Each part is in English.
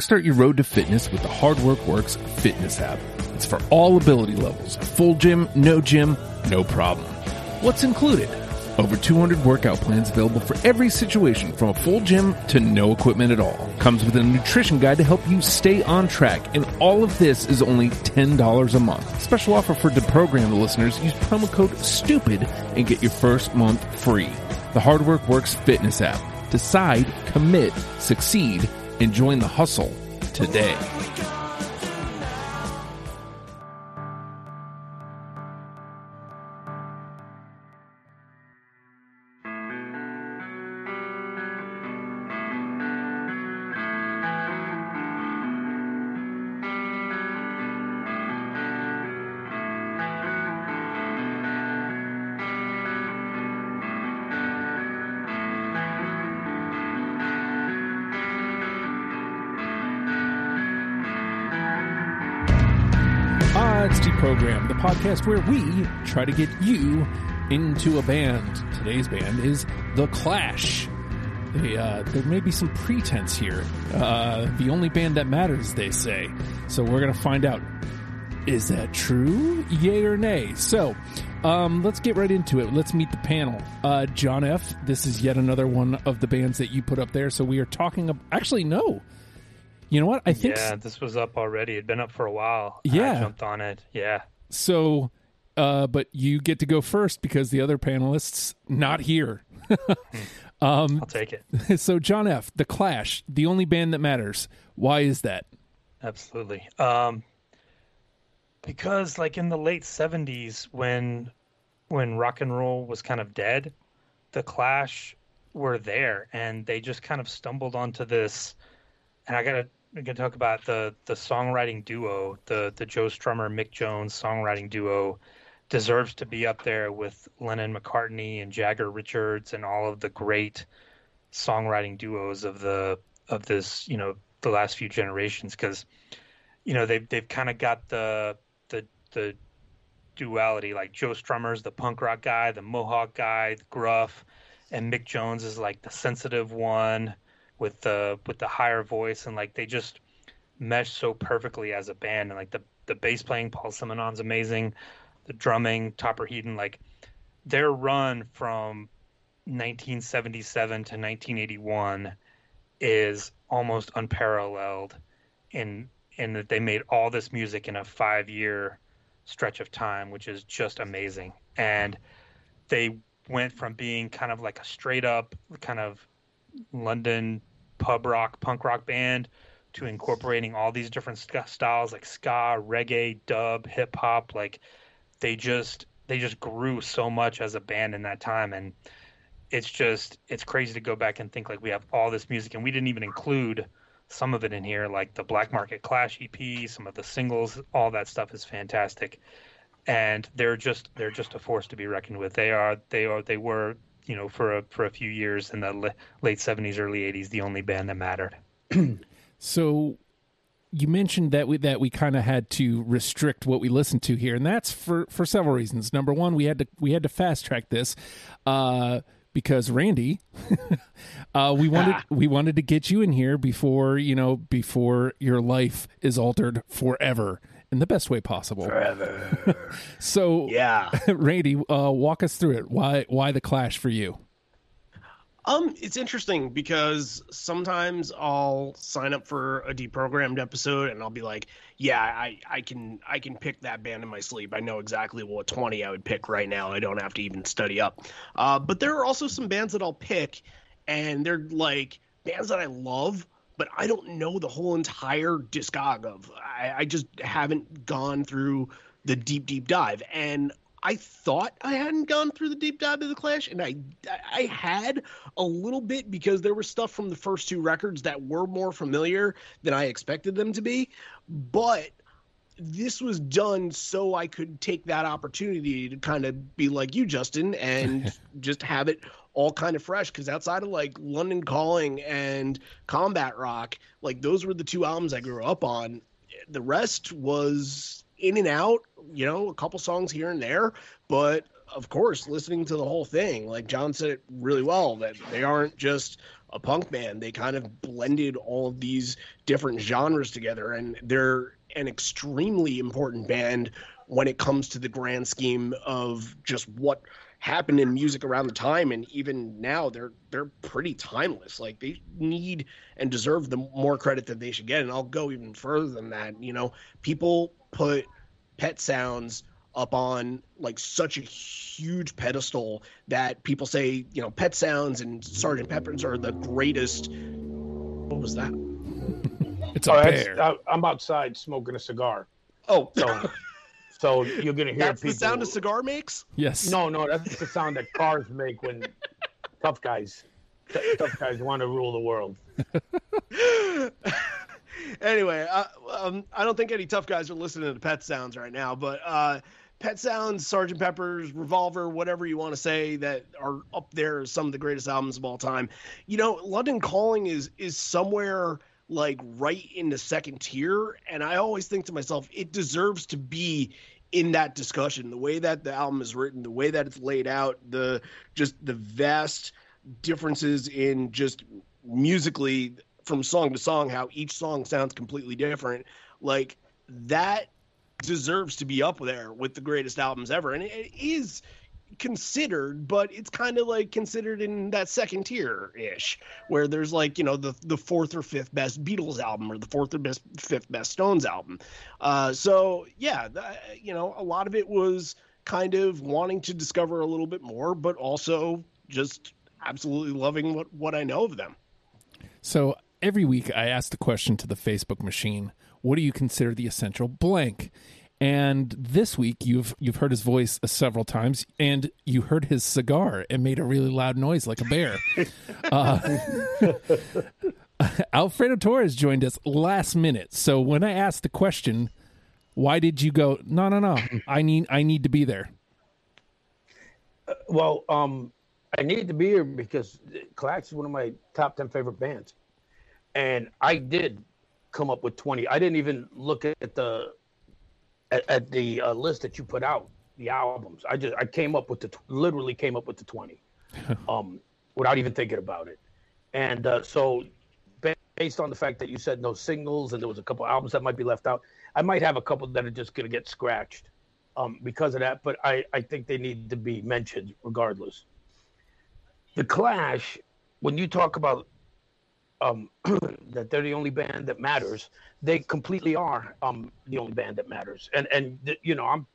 Kickstart your road to fitness with the Hard Work Works fitness app. It's for all ability levels. Full gym, no gym, no problem. What's included? Over 200 workout plans available for every situation from a full gym to no equipment at all. Comes with a nutrition guide to help you stay on track, and all of this is only $10 a month. Special offer for the deprogrammed listeners. Use promo code STUPID and get your first month free. The Hard Work Works fitness app. Decide, commit, succeed, and join the hustle today. Podcast where we try to get you into a band. Today's band is The Clash. They, uh, there may be some pretense here. Uh, the only band that matters, they say. So we're going to find out. Is that true? Yay or nay? So, um, let's get right into it. Let's meet the panel. Uh, John F., this is yet another one of the bands that you put up there. So we are talking. Ab- Actually, no. You know what? I think Yeah, this was up already. It'd been up for a while. Yeah. I jumped on it. Yeah. So, uh, but you get to go first because the other panelists not here. um, I'll take it. so, John F. The Clash, the only band that matters. Why is that? Absolutely. Um, because like in the late '70s, when when rock and roll was kind of dead, the Clash were there, and they just kind of stumbled onto this. And I gotta I gotta talk about the the songwriting duo, the the Joe Strummer Mick Jones songwriting duo, deserves to be up there with Lennon McCartney and Jagger Richards and all of the great songwriting duos of the of this you know the last few generations. Because you know they've they've kind of got the the the duality. Like Joe Strummer's the punk rock guy, the Mohawk guy, the gruff, and Mick Jones is like the sensitive one with the with the higher voice and like they just mesh so perfectly as a band and like the the bass playing Paul Simonon's amazing, the drumming Topper Headon like their run from 1977 to 1981 is almost unparalleled in in that they made all this music in a five year stretch of time, which is just amazing. And they went from being kind of like a straight up kind of London pub rock, punk rock band to incorporating all these different styles like ska, reggae, dub, hip hop. Like they just they just grew so much as a band in that time and it's just it's crazy to go back and think like we have all this music and we didn't even include some of it in here like the black market clash ep some of the singles all that stuff is fantastic and they're just they're just a force to be reckoned with they are they are they were you know for a for a few years in the late 70s early 80s the only band that mattered So, you mentioned that we that we kind of had to restrict what we listened to here, and that's for for several reasons. Number one, we had to we had to fast track this. Uh, because Randy, uh, we wanted we wanted to get you in here before you know before your life is altered forever in the best way possible. Forever. So, yeah. Randy, uh, walk us through it. Why why the Clash for you? Um, it's interesting because sometimes I'll sign up for a deprogrammed episode and I'll be like, yeah, I, I can I can pick that band in my sleep. I know exactly what 20 I would pick right now. I don't have to even study up. Uh, but there are also some bands that I'll pick and they're like bands that I love, but I don't know the whole entire discog of. I, I just haven't gone through the deep, deep dive. And I thought I hadn't gone through the deep dive of the Clash, and I I had a little bit because there was stuff from the first two records that were more familiar than I expected them to be, but this was done so I could take that opportunity to kind of be like you, Justin, and just have it all kind of fresh. Because outside of like London Calling and Combat Rock, like those were the two albums I grew up on. The rest was in and out, you know, a couple songs here and there, but of course, listening to the whole thing, like John said it really well, that they aren't just a punk band. They kind of blended all of these different genres together, and they're an extremely important band when it comes to the grand scheme of just what happened in music around the time and even now they're they're pretty timeless. Like they need and deserve the more credit that they should get and I'll go even further than that. You know people put pet sounds up on like such a huge pedestal that people say you know pet sounds and sergeant peppers are the greatest. What was that? It's a Oh, bear. I, I'm outside smoking a cigar, oh. So so you're gonna hear that's people. the sound a cigar makes yes. No, no, that's the sound that cars make when tough guys, t- tough guys want to rule the world. anyway, uh, um, I don't think any tough guys are listening to Pet Sounds right now, but uh, Pet Sounds, Sergeant Pepper's, Revolver, whatever you want to say, that are up there as some of the greatest albums of all time. You know, London Calling is is somewhere like right in the second tier, and I always think to myself, it deserves to be in that discussion. The way that the album is written, the way that it's laid out, the just the vast differences in just musically from song to song how each song sounds completely different like that deserves to be up there with the greatest albums ever and it, it is considered but it's kind of like considered in that second tier ish where there's like you know the the fourth or fifth best beatles album or the fourth or best fifth best stones album uh so yeah that, you know a lot of it was kind of wanting to discover a little bit more but also just absolutely loving what what i know of them So every week I ask the question to the Facebook machine, what do you consider the essential blank? And this week you've you've heard his voice uh, several times and you heard his cigar and made a really loud noise like a bear. uh, Alfredo Torres joined us last minute. So when I asked the question, why did you go, no, no, no, I need I need to be there. Well, um, I need to be here because Clash is one of my top ten favorite bands, and I did come up with twenty. I didn't even look at the at, at the uh, list that you put out, the albums. I just I came up with the literally came up with the twenty, um, without even thinking about it, and uh, so based on the fact that you said no singles and there was a couple albums that might be left out, I might have a couple that are just gonna get scratched um, because of that. But I, I think they need to be mentioned regardless. The Clash, when you talk about um, that they're the only band that matters, they completely are um, the only band that matters. And and you know I'm,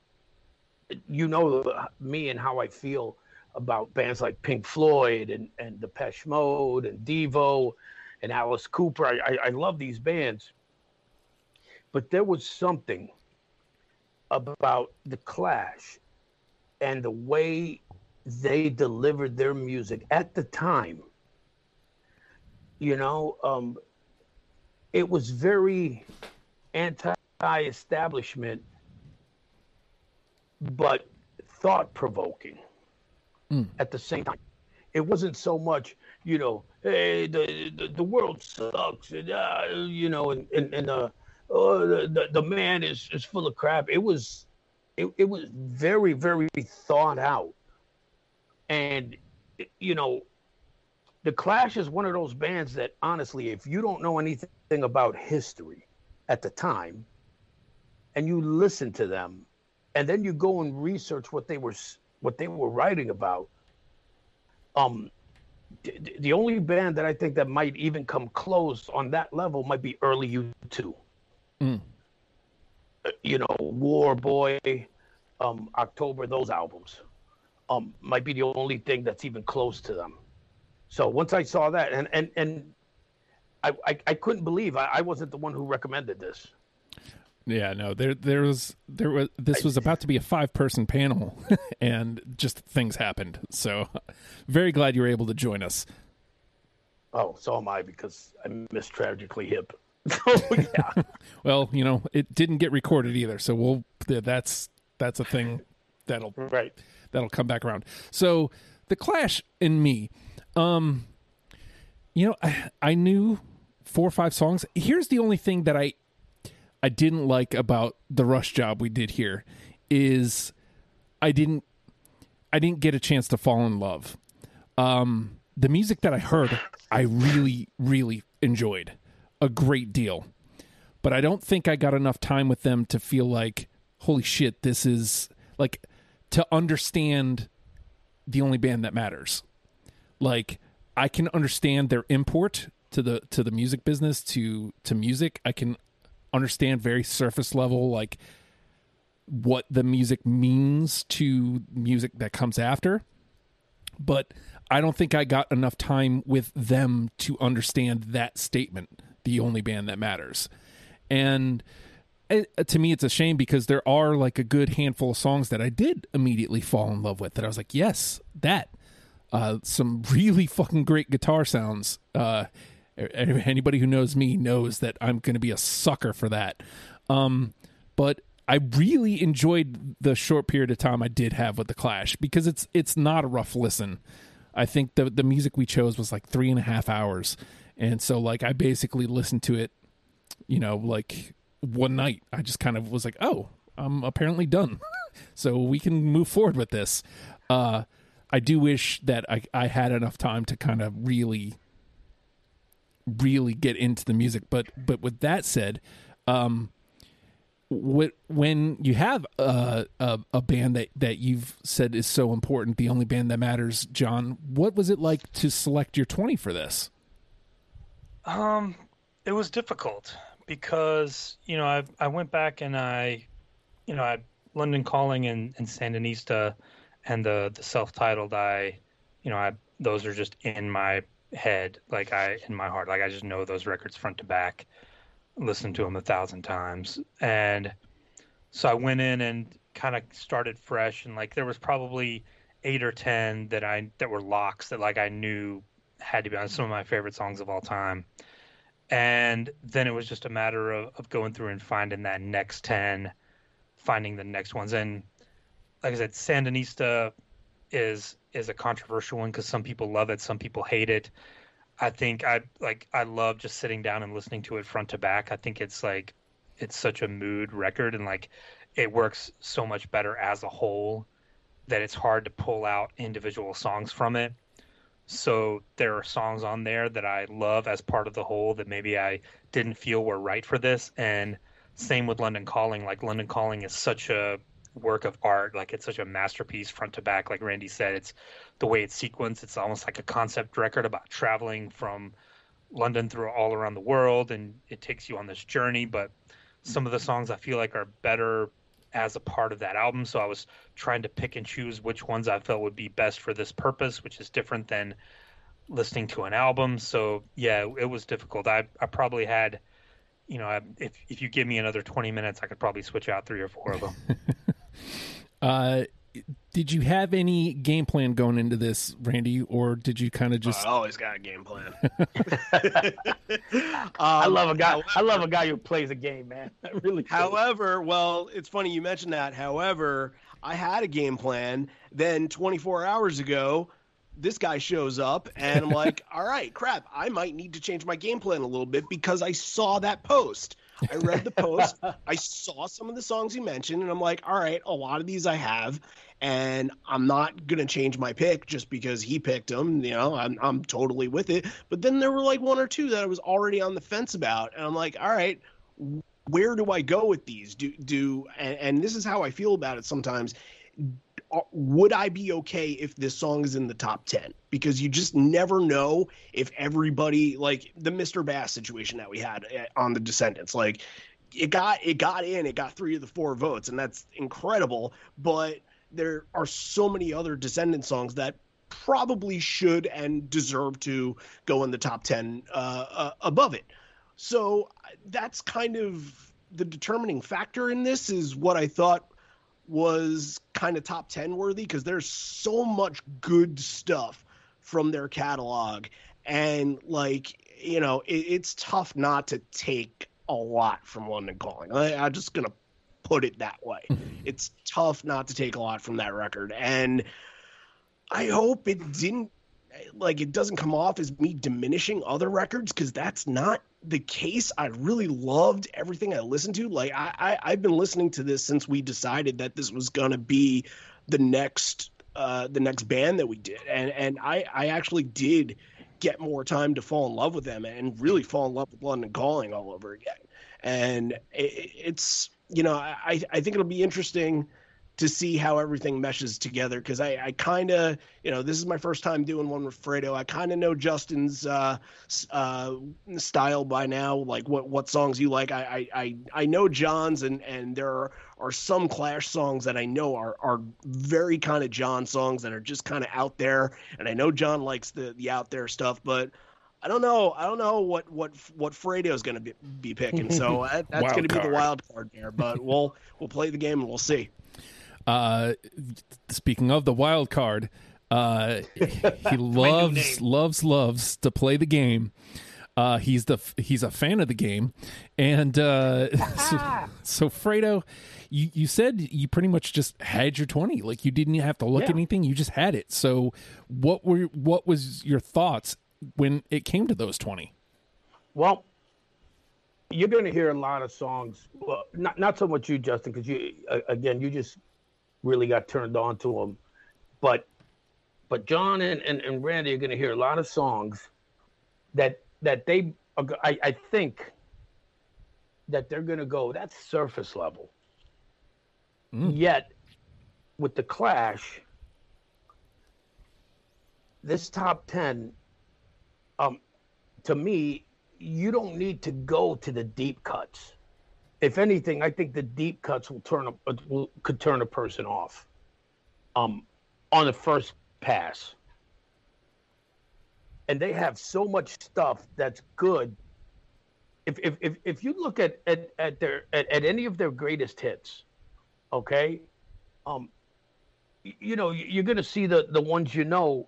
you know me and how I feel about bands like Pink Floyd and and Depeche Mode and Devo and Alice Cooper. I, I, I love these bands, but there was something about the Clash and the way they delivered their music at the time. You know, um, it was very anti-establishment, but thought-provoking at the same time. It wasn't so much, you know, hey, the the, the world sucks, and uh, you know, and and, and uh, oh, the, the the man is is full of crap. It was, it, it was very very thought out, and you know, the Clash is one of those bands that honestly, if you don't know anything about history at the time, and you listen to them, and then you go and research what they were what they were writing about. Um, the only band that I think that might even come close on that level might be early U two. Mm. Uh, You know, War Boy, um, October, those albums, um, might be the only thing that's even close to them. So once I saw that, and and and I I, I couldn't believe I, I wasn't the one who recommended this. Yeah, no, there there was there was this was about to be a five person panel and just things happened. So very glad you were able to join us. Oh, so am I because I miss Tragically Hip. So yeah, Well, you know, it didn't get recorded either, so we'll that's that's a thing that'll right. that'll come back around. So the Clash and me, um, you know, I, I knew four or five songs. Here's the only thing that I I didn't like about the rush job we did here is I didn't I didn't get a chance to fall in love. Um, the music that I heard, I really, really enjoyed a great deal. But I don't think I got enough time with them to feel like, holy shit, this is like to understand the only band that matters. Like I can understand their import to the to the music business to to music. I can understand very surface level like what the music means to music that comes after. But I don't think I got enough time with them to understand that statement, the only band that matters. And it, to me, it's a shame because there are like a good handful of songs that I did immediately fall in love with that I was like, yes, that. Uh, some really fucking great guitar sounds. Uh, anybody who knows me knows that I'm going to be a sucker for that. Um, but I really enjoyed the short period of time I did have with the Clash because it's it's not a rough listen. I think the the music we chose was like three and a half hours, and so like I basically listened to it, you know, like one night. I just kind of was like, oh, I'm apparently done, so we can move forward with this. Uh, I do wish that I I had enough time to kind of really really get into the music, but but with that said, um when you have a, a, a band that that you've said is so important, the only band that matters, John, what was it like to select your twenty for this? Um, it was difficult because you know I I went back and I, you know, I London Calling and, and Sandinista, and the the self titled I, you know, I those are just in my head, like I in my heart, like I just know those records front to back listened to them a thousand times. And so I went in and kind of started fresh and like there was probably eight or ten that I that were locks that like I knew had to be on some of my favorite songs of all time. And then it was just a matter of, of going through and finding that next ten, finding the next ones. And like I said, Sandinista is is a controversial one because some people love it, some people hate it. I think I like I love just sitting down and listening to it front to back. I think it's like it's such a mood record and like it works so much better as a whole that it's hard to pull out individual songs from it. So there are songs on there that I love as part of the whole that maybe I didn't feel were right for this and same with London Calling. Like London Calling is such a work of art. Like it's such a masterpiece front to back. Like Randy said, it's the way it's sequenced. It's almost like a concept record about traveling from London through all around the world, and it takes you on this journey. But some of the mm-hmm. songs I feel like are better as a part of that album. So I was trying to pick and choose which ones I felt would be best for this purpose, which is different than listening to an album. So yeah, it was difficult. I I probably had, you know, if if you give me another twenty minutes, I could probably switch out three or four of them. uh, did you have any game plan going into this, Randy, or did you kind of just? I always got a game plan. um, I love a guy. However, I love a guy who plays a game, man. I really. Do. However, well, it's funny you mentioned that. However, I had a game plan. Then 24 hours ago, this guy shows up, and I'm like, all right, crap. I might need to change my game plan a little bit because I saw that post. I read the post. I saw some of the songs you mentioned, and I'm like, all right, a lot of these I have, and I'm not gonna change my pick just because he picked them. You know, I'm I'm totally with it. But then there were like one or two that I was already on the fence about, and I'm like, all right, where do I go with these? Do do and, and this is how I feel about it sometimes would I be okay if this song is in the top 10? Because you just never know if everybody like the Mr. Bass situation that we had eh, on the Descendents, like it got it got in, it got 3 of the 4 votes and that's incredible, but there are so many other Descendent songs that probably should and deserve to go in the top 10 uh, uh, above it. So that's kind of the determining factor in this is what I thought was kind of top 10 worthy because there's so much good stuff from their catalog. And like you know it, it's tough not to take a lot from london calling. I, i'm just gonna put it that way. It's tough not to take a lot from that record. And i hope it didn't like it doesn't come off as me diminishing other records because that's not the case. I really loved everything I listened to. Like I, I I've been listening to this since we decided that this was gonna be the next uh, the next band that we did, and and I I actually did get more time to fall in love with them and really fall in love with London Calling all over again. And it, it's you know I I think it'll be interesting to see how everything meshes together because I, I kind of, you know, this is my first time doing one with Fredo. I kind of know Justin's uh, uh, style by now, like what what songs you like. I I, I know John's, and and there are, are some Clash songs that I know are are very kind of John songs that are just kind of out there, and I know John likes the the out there stuff, but. I don't know. I don't know what what what Fredo is going to be, be picking. So that, that's going to be the wild card there. But we'll we'll play the game and we'll see. Uh, speaking of the wild card, uh, he loves loves loves to play the game. Uh, he's the he's a fan of the game, and uh, so, so Fredo, you you said you pretty much just had your twenty, like you didn't have to look yeah. at anything, you just had it. So what were what was your thoughts when it came to those twenty? Well, you're going to hear a lot of songs. Well, not not so much you, Justin, because you again you just really got turned on to them. But but John and, and, and Randy are going to hear a lot of songs that that they I, I think that they're going to go that's surface level. Mm. Yet with the Clash, this top ten, um, to me, you don't need to go to the deep cuts if anything, I think the deep cuts will turn a, will, could turn a person off. Um, on the first pass, and they have so much stuff that's good. If if if, if you look at at, at their at, at any of their greatest hits, okay, um, you know you're going to see the the ones you know,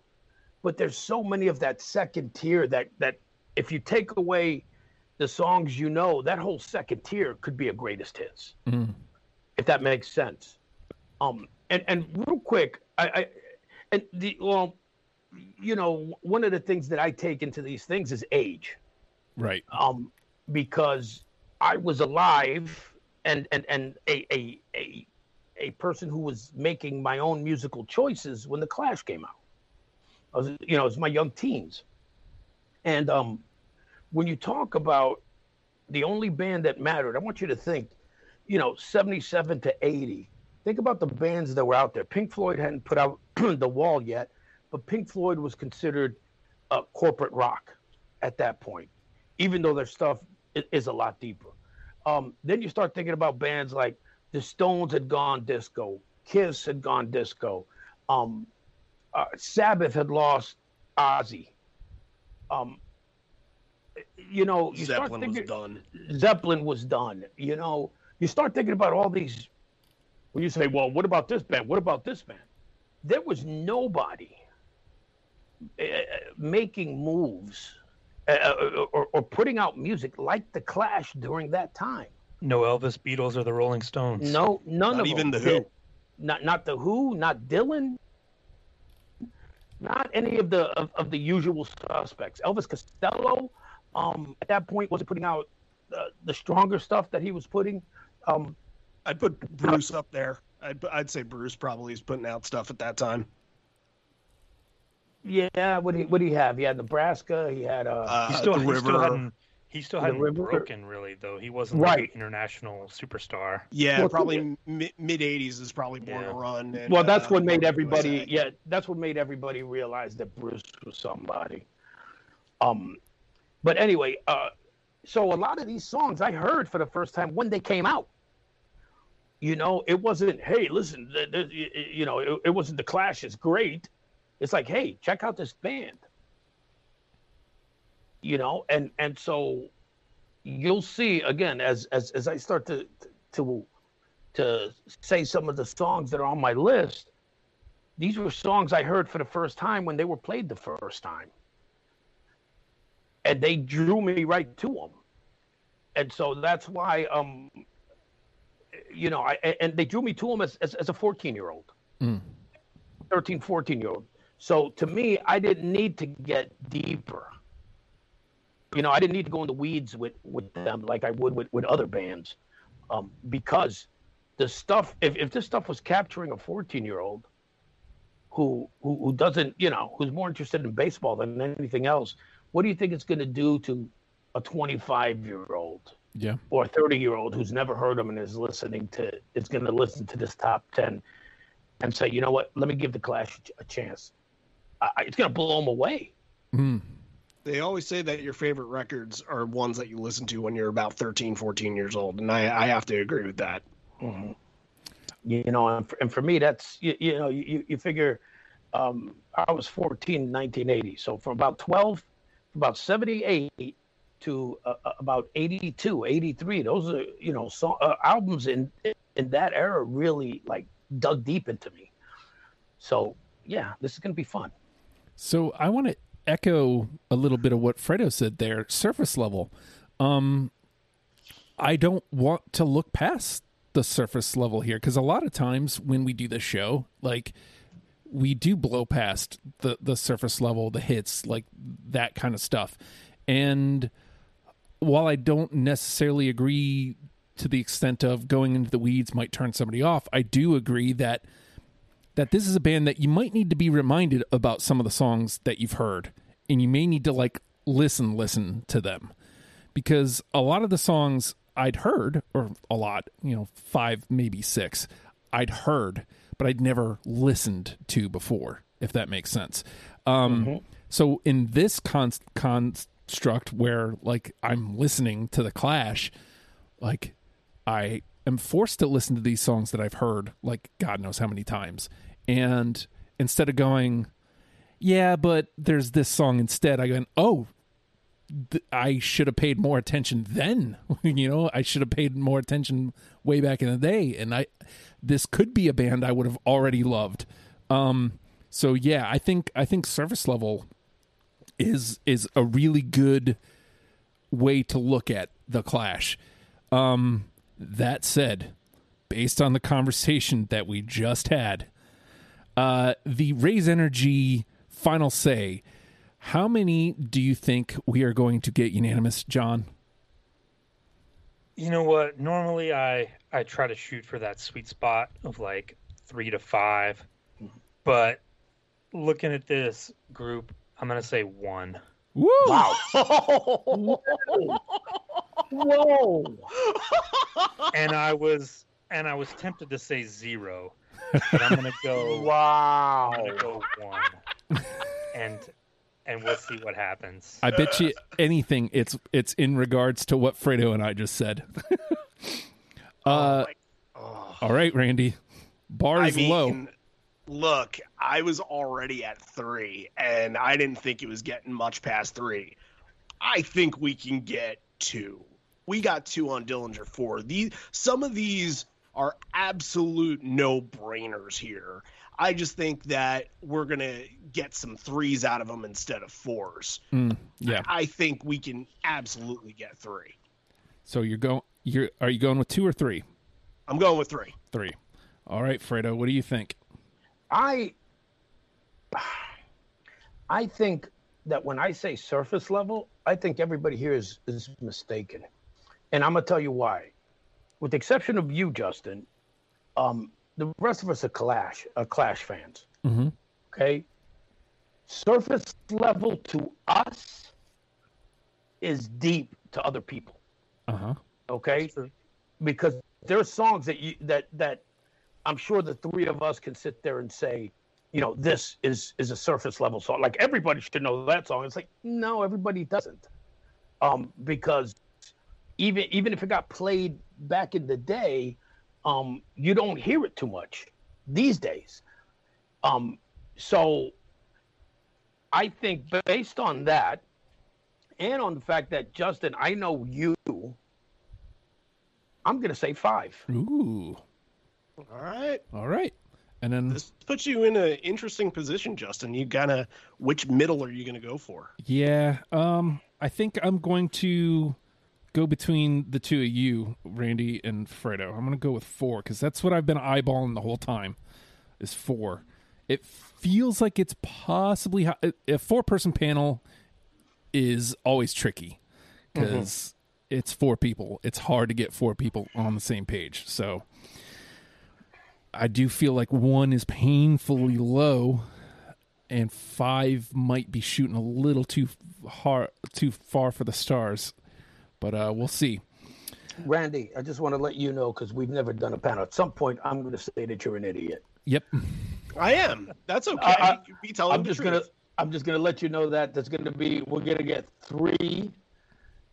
but there's so many of that second tier that that if you take away the songs you know, that whole second tier could be a greatest hits, mm. if that makes sense. Um, and and real quick, I, I and the well, you know, one of the things that I take into these things is age, right? Um, because I was alive and and and a a a a person who was making my own musical choices when the Clash came out. I was, you know, it was my young teens, and um, when you talk about the only band that mattered, I want you to think, you know, 77 to 80. Think about the bands that were out there. Pink Floyd hadn't put out The Wall yet, but Pink Floyd was considered a corporate rock at that point, even though their stuff is a lot deeper. Um, then you start thinking about bands like the Stones had gone disco, Kiss had gone disco, um, uh, Sabbath had lost Ozzy. Um, you know, you Zeppelin thinking, was done. Zeppelin was done. You know, you start thinking about all these. When you say, "Well, what about this band? What about this band?" There was nobody uh, making moves uh, or, or putting out music like the Clash during that time. No Elvis, Beatles, or the Rolling Stones. No, none not of even them. the Who. Not not the Who. Not Dylan. Not any of the of, of the usual suspects. Elvis Costello um, at that point wasn't putting out uh, the stronger stuff that he was putting. Um, I'd put Bruce up there. I'd, I'd say Bruce probably is putting out stuff at that time. Yeah, what do he what do he have? He had Nebraska. He had uh, uh he still, the he river. Still hadn't, he still hadn't broken really though. He wasn't right. like an international superstar. Yeah, well, probably mid '80s is probably born yeah. to run. And, well, that's uh, what made everybody. Yeah, that's what made everybody realize that Bruce was somebody. Um, but anyway, uh, so a lot of these songs I heard for the first time when they came out. You know, it wasn't, hey, listen, you know, it, it wasn't the Clash is great. It's like, hey, check out this band. You know, and and so you'll see again as as as I start to to to say some of the songs that are on my list. These were songs I heard for the first time when they were played the first time and they drew me right to them. And so that's why, um, you know, I, and they drew me to them as, as, as a 14 year old, mm. 13, 14 year old. So to me, I didn't need to get deeper. You know, I didn't need to go in the weeds with, with them like I would with, with other bands um, because the stuff, if, if this stuff was capturing a 14 year old who, who who doesn't, you know, who's more interested in baseball than anything else, what do you think it's going to do to a 25 year old Yeah. or a 30 year old who's never heard them and is listening to is going to listen to this top 10 and say, you know what, let me give the Clash a chance. I, it's going to blow them away. Mm. They always say that your favorite records are ones that you listen to when you're about 13, 14 years old. And I, I have to agree with that. Mm-hmm. You, you know, and for, and for me, that's, you, you know, you, you figure um, I was 14 in 1980. So from about 12, about 78 to uh, about 82, 83, those are, you know, so, uh, albums in, in that era really like dug deep into me. So yeah, this is going to be fun. So I want to echo a little bit of what Fredo said there. Surface level. Um, I don't want to look past the surface level here because a lot of times when we do this show, like we do blow past the the surface level, the hits, like that kind of stuff. And while I don't necessarily agree to the extent of going into the weeds might turn somebody off, I do agree that that this is a band that you might need to be reminded about some of the songs that you've heard and you may need to like listen listen to them because a lot of the songs I'd heard or a lot, you know, 5 maybe 6 I'd heard but I'd never listened to before if that makes sense. Um mm-hmm. so in this con- construct where like I'm listening to the Clash like I am forced to listen to these songs that I've heard like God knows how many times. And instead of going, yeah, but there's this song instead, I go, oh, I should have paid more attention then. you know, I should have paid more attention way back in the day. And I, this could be a band I would have already loved. Um, so yeah, I think I think Surface Level is is a really good way to look at the Clash. Um, that said, based on the conversation that we just had, uh, the Raise Energy final say, how many do you think we are going to get unanimous, John? You know what? Normally, I I try to shoot for that sweet spot of like three to five, but looking at this group, I'm gonna say one. Woo! Wow! Whoa! and I was and I was tempted to say zero, but I'm gonna go. Wow! I'm gonna go one, and and we'll see what happens. I bet you anything it's it's in regards to what Fredo and I just said. uh, Oh, all right, Randy. Bar I mean, low. look, I was already at three, and I didn't think it was getting much past three. I think we can get two. We got two on Dillinger four. These some of these are absolute no brainers here. I just think that we're gonna get some threes out of them instead of fours. Mm, yeah. I think we can absolutely get three. So you're going. You're are you going with two or three? I'm going with three. Three. All right, Fredo. What do you think? I I think that when I say surface level, I think everybody here is is mistaken, and I'm gonna tell you why. With the exception of you, Justin, um, the rest of us are Clash, are Clash fans. Mm-hmm. Okay, surface level to us is deep to other people. Uh huh. Okay, because there are songs that you that that I'm sure the three of us can sit there and say, you know, this is is a surface level song. Like everybody should know that song. It's like no, everybody doesn't, um, because even even if it got played back in the day, um, you don't hear it too much these days. Um, so I think based on that, and on the fact that Justin, I know you. I'm going to say five. Ooh. All right. All right. And then This puts you in an interesting position, Justin. You gotta which middle are you gonna go for? yeah, um, I think I'm going to go between the two of you, Randy and Fredo. I'm going to go with four because that's what I've been eyeballing the whole time. Is four. It feels like it's possibly a four person panel is always tricky mm-hmm. because it's four people. It's hard to get four people on the same page. So I do feel like one is painfully low, and five might be shooting a little too hard, too far for the stars. But uh, we'll see. Randy, I just want to let you know because we've never done a panel. At some point, I'm going to say that you're an idiot. Yep. I am. That's okay. I- I- Be telling I'm just truth. gonna I'm just gonna let you know that there's gonna be we're gonna get three,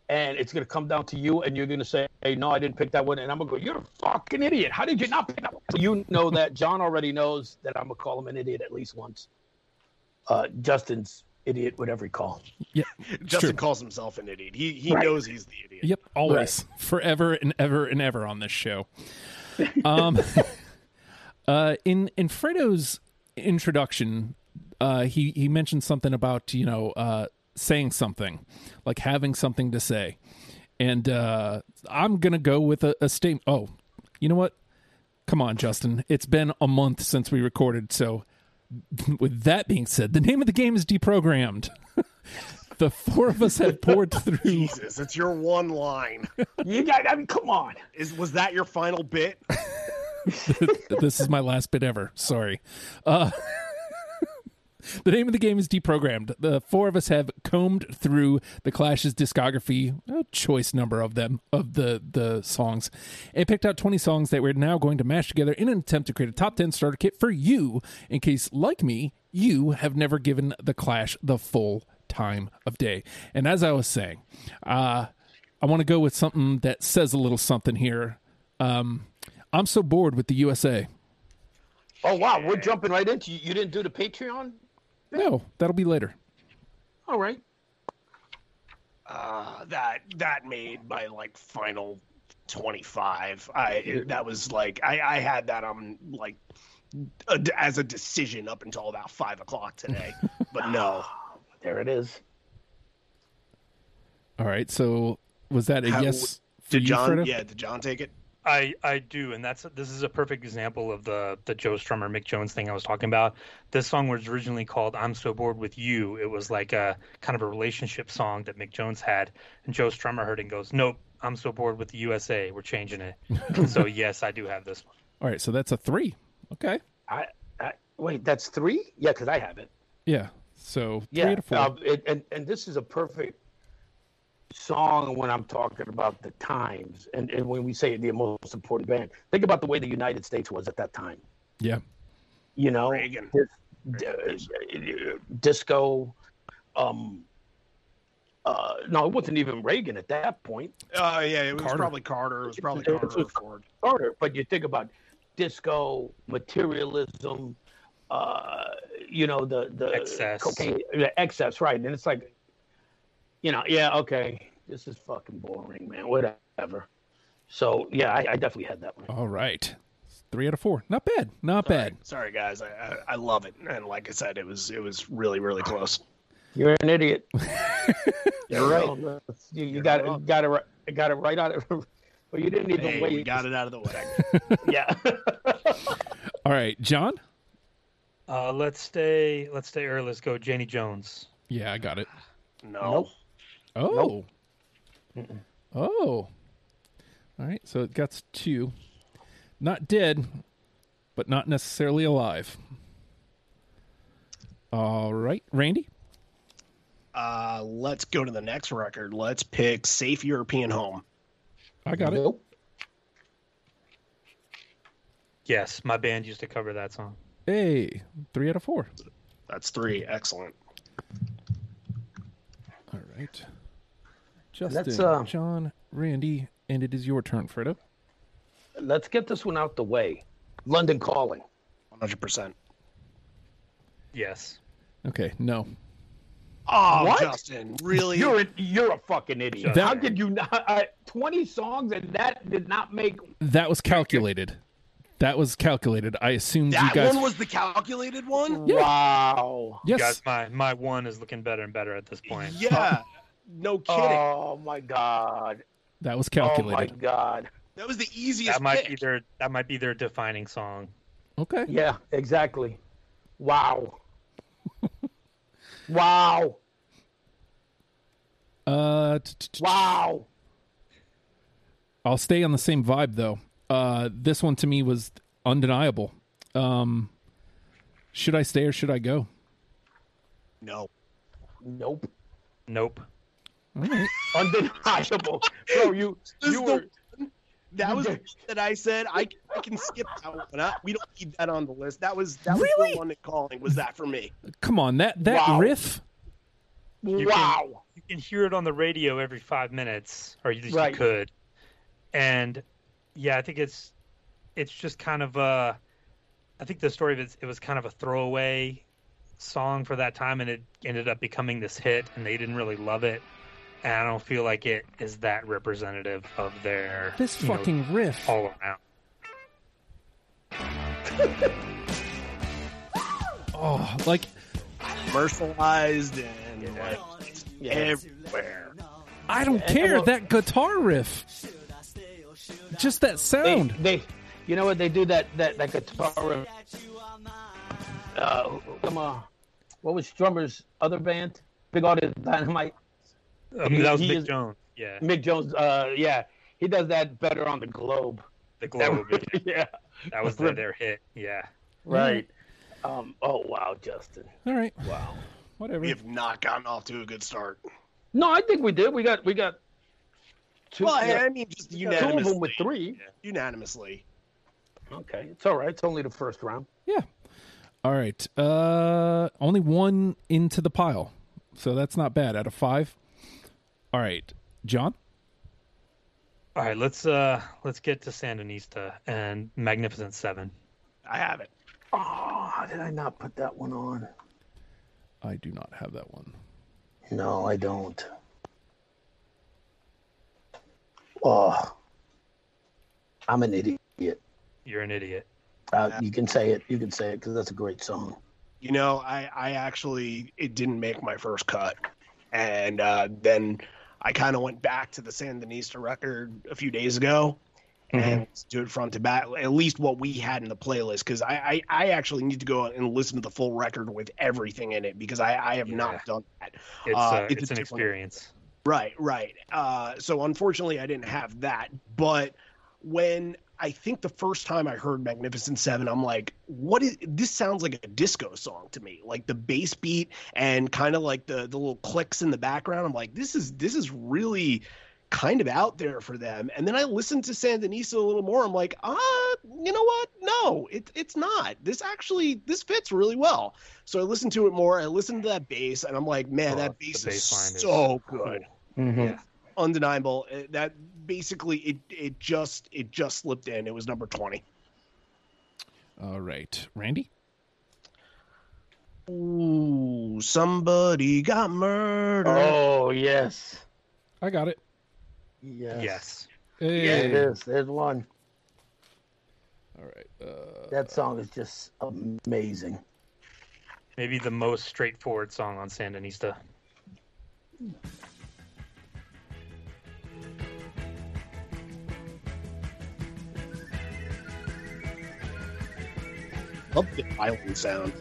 and it's gonna come down to you, and you're gonna say, "Hey, no, I didn't pick that one," and I'm gonna go, "You're a fucking idiot! How did you not pick that one?" So you know that John already knows that I'm gonna call him an idiot at least once. Uh, Justin's idiot with every call. Yep. Justin true. calls himself an idiot. He he Right. knows he's the idiot. Yep. Always, forever and ever and ever on this show. Um, uh, in in Fredo's introduction, uh, he he mentioned something about you know uh, saying something, like having something to say, and uh, I'm gonna go with a, a statement. Oh, you know what? Come on, Justin. It's been a month since we recorded, so with that being said, the name of the game is deprogrammed. the four of us have poured through. Jesus, it's your one line. You got, I mean, come on. Is was that your final bit? this is my last bit ever. Sorry. Uh, the name of the game is deprogrammed. The four of us have combed through the Clash's discography, a choice number of them of the the songs, and picked out twenty songs that we're now going to mash together in an attempt to create a top ten starter kit for you, in case, like me, you have never given the Clash the full time of day. And as I was saying, uh, I want to go with something that says a little something here. Um, I'm so bored with the USA. Oh wow, we're jumping right into you. You didn't do the Patreon. No, that'll be later. All right. Uh, that that made my like final twenty five. I that was like I I had that on like a, as a decision up until about five o'clock today. but no, There it is. All right. So was that a How- yes did you, John? Fredo? Yeah, did John take it? I I do, and that's this is a perfect example of the the Joe Strummer Mick Jones thing I was talking about. This song was originally called "I'm So Bored with You." It was like a kind of a relationship song that Mick Jones had, and Joe Strummer heard it and goes, "Nope, I'm so bored with the USA. We're changing it." so yes, I do have this one. All right. So that's a three. Okay. I, I wait. That's three. Yeah, because I have it. Yeah. So three Yeah, out of four. uh, it, and and this is a perfect song when I'm talking about the times and, and when we say the most important band. Think about the way the United States was at that time. yeah. You know, Reagan. dis- uh, disco. Um, uh, no, it wasn't even Reagan at that point. Uh, yeah, it was Carter. probably Carter. It was probably It was- Carter or Ford. Carter, but you think about disco, materialism, uh, you know, the the Excess. cocaine, the excess, right? And it's like, you know, yeah, okay, this is fucking boring, man. Whatever. So yeah, I, I definitely had that one. All right. Three out of four. Not bad. Not Sorry, bad. sorry guys, I, I I love it, and like I said, it was it was really really close. You're an idiot. You're right. You, you got it, wrong. got it, right- got it right out of. But you didn't even Hey, wait. we got it out of the way. Yeah. All right. John? Uh, let's stay let's stay early. Let's go, Janie Jones. Yeah, I got it. No. Nope. Oh. Oh. All right. So it got two. Not dead, but not necessarily alive. All right. Randy? Uh, let's go to the next record. Let's pick "Safe European Home." I got it. Yes, my band used to cover that song. Hey, three out of four. That's three. Excellent. All right. Justin, Let's, uh, John, Randy, and it is your turn, Fredo. Let's get this one out the way. London Calling. One hundred percent. Yes. Okay, no. Oh, What? Justin, really? You're a, you're a fucking idiot. That- How could you not? Uh, Twenty songs and that did not make. That was calculated. That was calculated. I assumed that you guys. That one was the calculated one. Yeah. Wow. yes. Guys, my my one is looking better and better at this point. Yeah. No kidding. Oh my god. that was calculated. Oh my god. that was the easiest That might pick. be their that might be their defining song. Okay. Yeah. Exactly. Wow. wow. Uh, Wow. I'll stay on the same vibe though. Uh, this one to me was undeniable. Um, should I stay or should I go? No. Nope. Nope. All right. Undeniable. Bro, You you is the were. That was the did. one that I said I, I can skip that one. I- we don't need that on the list. That was that was Really? the one that calling was that for me. Come on, that that Wow. riff. You wow. You can hear it on the radio every five minutes, or at least Right. you could. And yeah, I think it's it's just kind of a. I think the story of it, it was kind of a throwaway song for that time, and it ended up becoming this hit, and they didn't really love it. And I don't feel like it is that representative of their This you know, fucking riff. all around. Oh, like Commercialized and like Yeah. everywhere. I don't And- care well- that guitar riff. Just that sound. they you know what they do that that that guitar uh come on what was drummer's other band Big Audio Dynamite Um, He- that was Mick is- Jones. Yeah, mick jones uh yeah he does that better on the globe the Globe. yeah, yeah that was their, their hit. Yeah. right um oh wow justin All right, wow whatever. We have not gotten off to a good start. no i think we did we got we got two, Well, I, yeah, I mean, just unanimously. two of them with three Unanimously. okay it's all right it's only the first round Yeah. All right. Uh, only one into the pile, so that's not bad. Out of five. All right, John. All right, let's uh let's get to Sandinista and Magnificent Seven. I have it. oh how did i not put that one on I do not have that one. No, I don't. Oh, I'm an idiot. You're an idiot. Uh, you can say it. You can say it because that's a great song. You know, I, I actually it didn't make my first cut, and uh, then I kind of went back to the Sandinista record a few days ago, and let's do it front to back. At least what we had in the playlist, because I, I I actually need to go and listen to the full record with everything in it because I I have Yeah. not done that. It's Uh, uh, it's it's, an experience. Right, right. Uh, so unfortunately, I didn't have that. But when I think the first time I heard Magnificent Seven, I'm like, "What is this? Sounds like a disco song to me. Like the bass beat and kind of like the the little clicks in the background. I'm like, this is this is really." kind of out there for them and then i listened to sandinista a little more i'm like ah you know what no it, it's not this actually this fits really well so i listened to it more i listened to that bass and i'm like man Oh, that bass bass is line is so good Mm-hmm. Yeah. undeniable. That basically it it just it just slipped in. It was number twenty. All right, Randy. Ooh, somebody got murdered. Oh yes, I got it. yes, Yes. Hey. There it is. There's one. All right. Uh, That song is just amazing. Maybe the most straightforward song on Sandinista. Love the violin sound.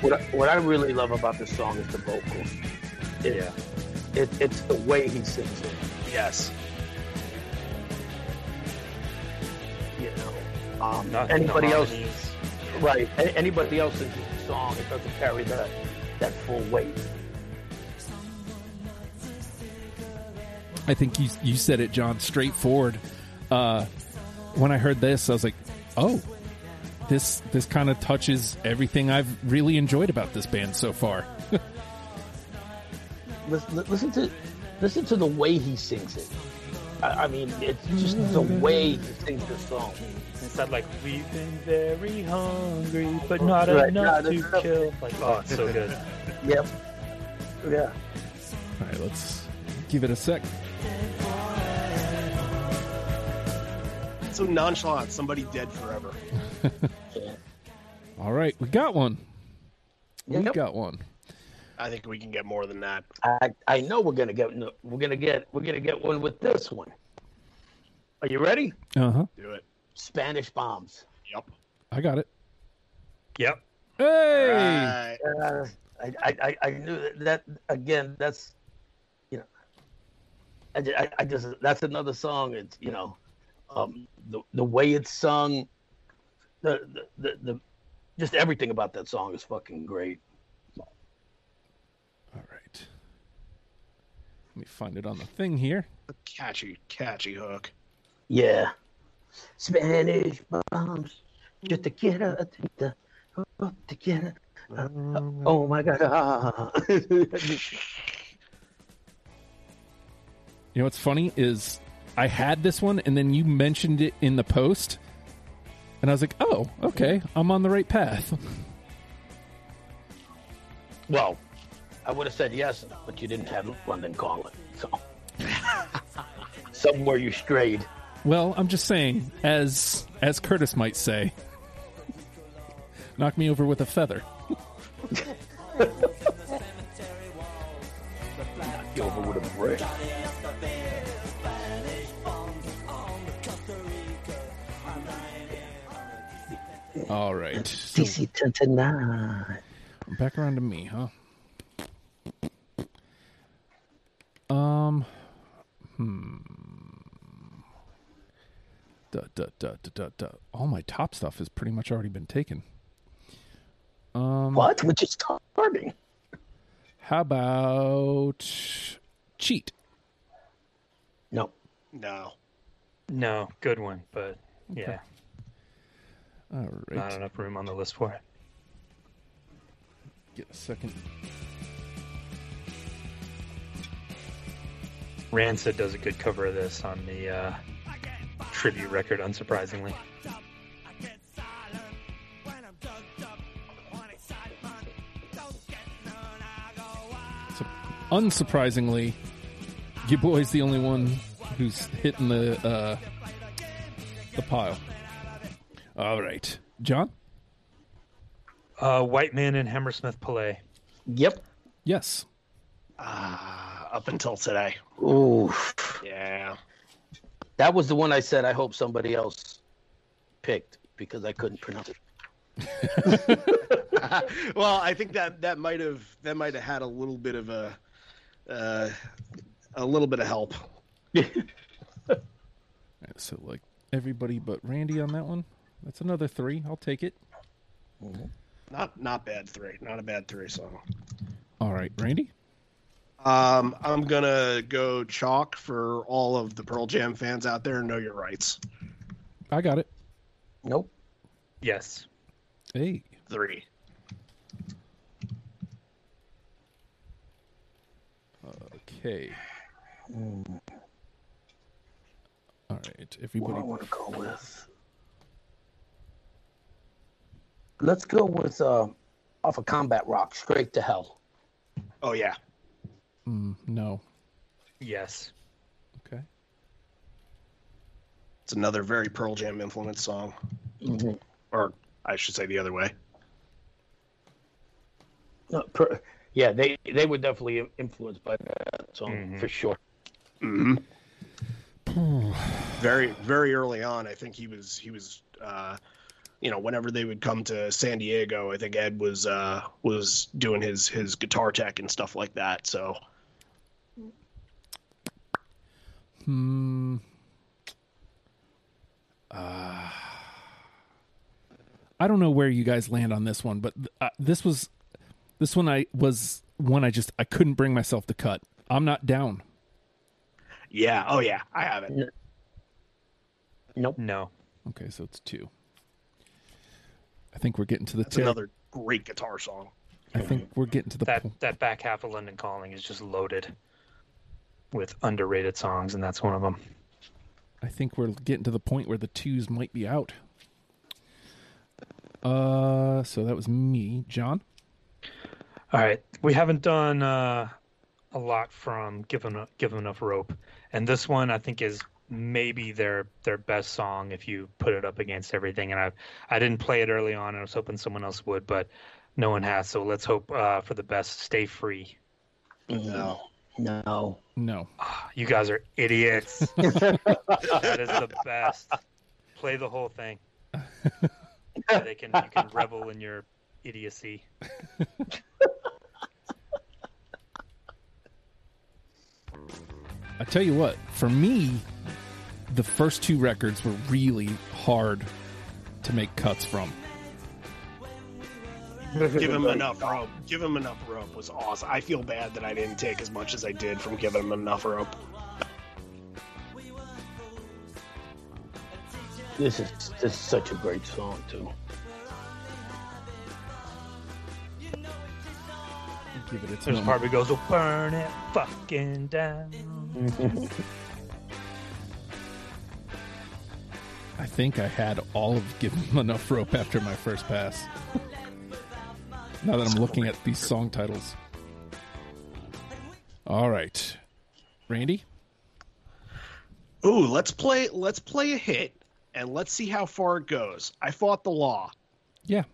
What I, what I really love about this song is the vocals. It, Yeah. it, it's the way he sings it. Yes. You know, um, anybody else, right? Anybody else sings the song, it doesn't carry that that full weight. I think you you said it, John. Straightforward. Uh, when I heard this, I was like, "Oh, this this kind of touches everything I've really enjoyed about this band so far." Listen, listen to listen to the way he sings it. I, I mean, it's just the way he sings the song. It said like we've been very hungry, but not Right, enough not to enough. kill. Like oh, it's so good. Yep. Yeah. All right, let's give it a sec. So nonchalant. Somebody dead forever. All right, we got one. We Yep. got one. I think we can get more than that. I I know we're gonna get we're gonna get we're gonna get one with this one. Are you ready? Uh huh. Do it. Spanish bombs. Yep. I got it. Yep. Hey, Right. Uh, I, I I- I knew that, that again. That's you know I, ju- I, I just that's another song. It's you know, um, the the way it's sung, the the, the the just everything about that song is fucking great. All right. Let me find it on the thing here. Catchy, catchy hook. Yeah, Spanish bombs just to get her to the to get her. Oh my god! You know what's funny is I had this one and then you mentioned it in the post, and I was like, "Oh, okay, I'm on the right path." well, I would have said yes, but you didn't have London Calling, so somewhere you strayed. Well, I'm just saying, as as Curtis might say, knock me over with a feather. Knock you over with a brick. All right, so DC ten to nine. back around to me, huh? Um, hmm. Duh, duh, duh, duh, duh, duh. All my top stuff has pretty much already been taken. Um, What? Which is just starting. How about cheat? No. No. No, good one, but yeah, All not enough room on the list for it. get a second. Rancid does a good cover of this on the uh, tribute record, unsurprisingly. So, unsurprisingly, your boy's the only one who's hitting the uh, the pile. All right, John. Uh, White Man and Hammersmith Palais. Yep. Yes. Ah, up until today. Ooh, Yeah. that was the one I said. I hope somebody else picked because I couldn't pronounce it. well, I think that that might have that might have had a little bit of a uh, a little bit of help. All right, so like everybody but Randy on that one. That's another three. I'll take it. Not not bad three. Not a bad three So. All right, Randy. Um, I'm gonna go chalk for all of the Pearl Jam fans out there. Know your rights. I got it. Nope. Yes. Hey. Three. Okay. All right, What do everybody. I want to go with? Let's go with uh, off of Combat Rock, Straight to Hell. Oh yeah. Mm, no. Yes. Okay. It's another very Pearl Jam influenced song, Mm-hmm. or I should say the other way. No, per, yeah, they they were definitely influenced by that song Mhm. for sure. hmm very very early on, I think he was he was uh, you know whenever they would come to San Diego, I think Ed was uh, was doing his his guitar tech and stuff like that. So Hmm. Uh, I don't know where you guys land on this one, but uh, this was this one I was one I just I couldn't bring myself to cut. I'm not down. yeah, oh yeah, I have it. Nope. No. Okay, so it's two. I think we're getting to the That's tail. another great guitar song. I think we're getting to the That po- that back half of London Calling is just loaded with underrated songs, and that's one of them. I think we're getting to the point where the twos might be out. Uh, so that was me, John. All right, we haven't done uh, a lot from "Give Enough, Give Enough Rope," and this one I think is maybe their their best song if you put it up against everything. And I I didn't play it early on, and I was hoping someone else would, but no one has. So let's hope uh, for the best. Stay free. No. No. No. Ah, You guys are idiots. that is the best. Play the whole thing. So they can you can revel in your idiocy. I tell you what, for me, the first two records were really hard to make cuts from. Give him enough rope. Give him enough rope was awesome. I feel bad that I didn't take as much as I did from giving him enough rope. This is this is such a great song too. Give it its There's a moment. part where it goes, "We'll burn it fucking down." think I had all of given him enough rope after my first pass. now that I'm looking at these song titles. All right. Randy? Ooh, let's play. Let's play a hit, and let's see how far it goes. I fought the law. Yeah.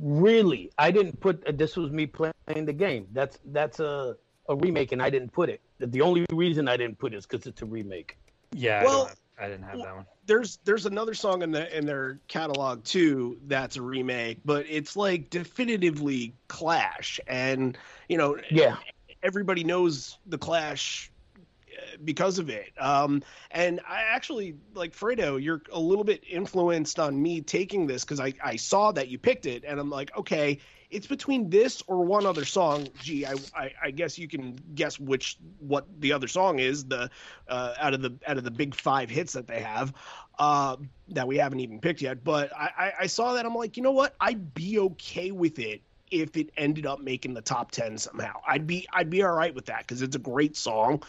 Really, I didn't put. Uh, this was me playing the game. That's that's a a remake, and I didn't put it. The only reason I didn't put it is because it's a remake. Yeah, Well- I, don't have, I didn't have that one. There's there's another song in the in their catalog too that's a remake, but it's like definitively Clash, and you know Yeah, everybody knows the Clash uh, because of it. Um, and I actually like Fredo, you're a little bit influenced on me taking this because I, I saw that you picked it, and I'm like, okay, it's between this or one other song. Gee, I, I, I guess you can guess which what the other song is. The uh, out of the out of the big five hits that they have. Uh, that we haven't even picked yet, but I, I, I saw that I'm like, you know what? I'd be okay with it if it ended up making the top 10 somehow. I'd be I'd be all right with that cuz it's a great song.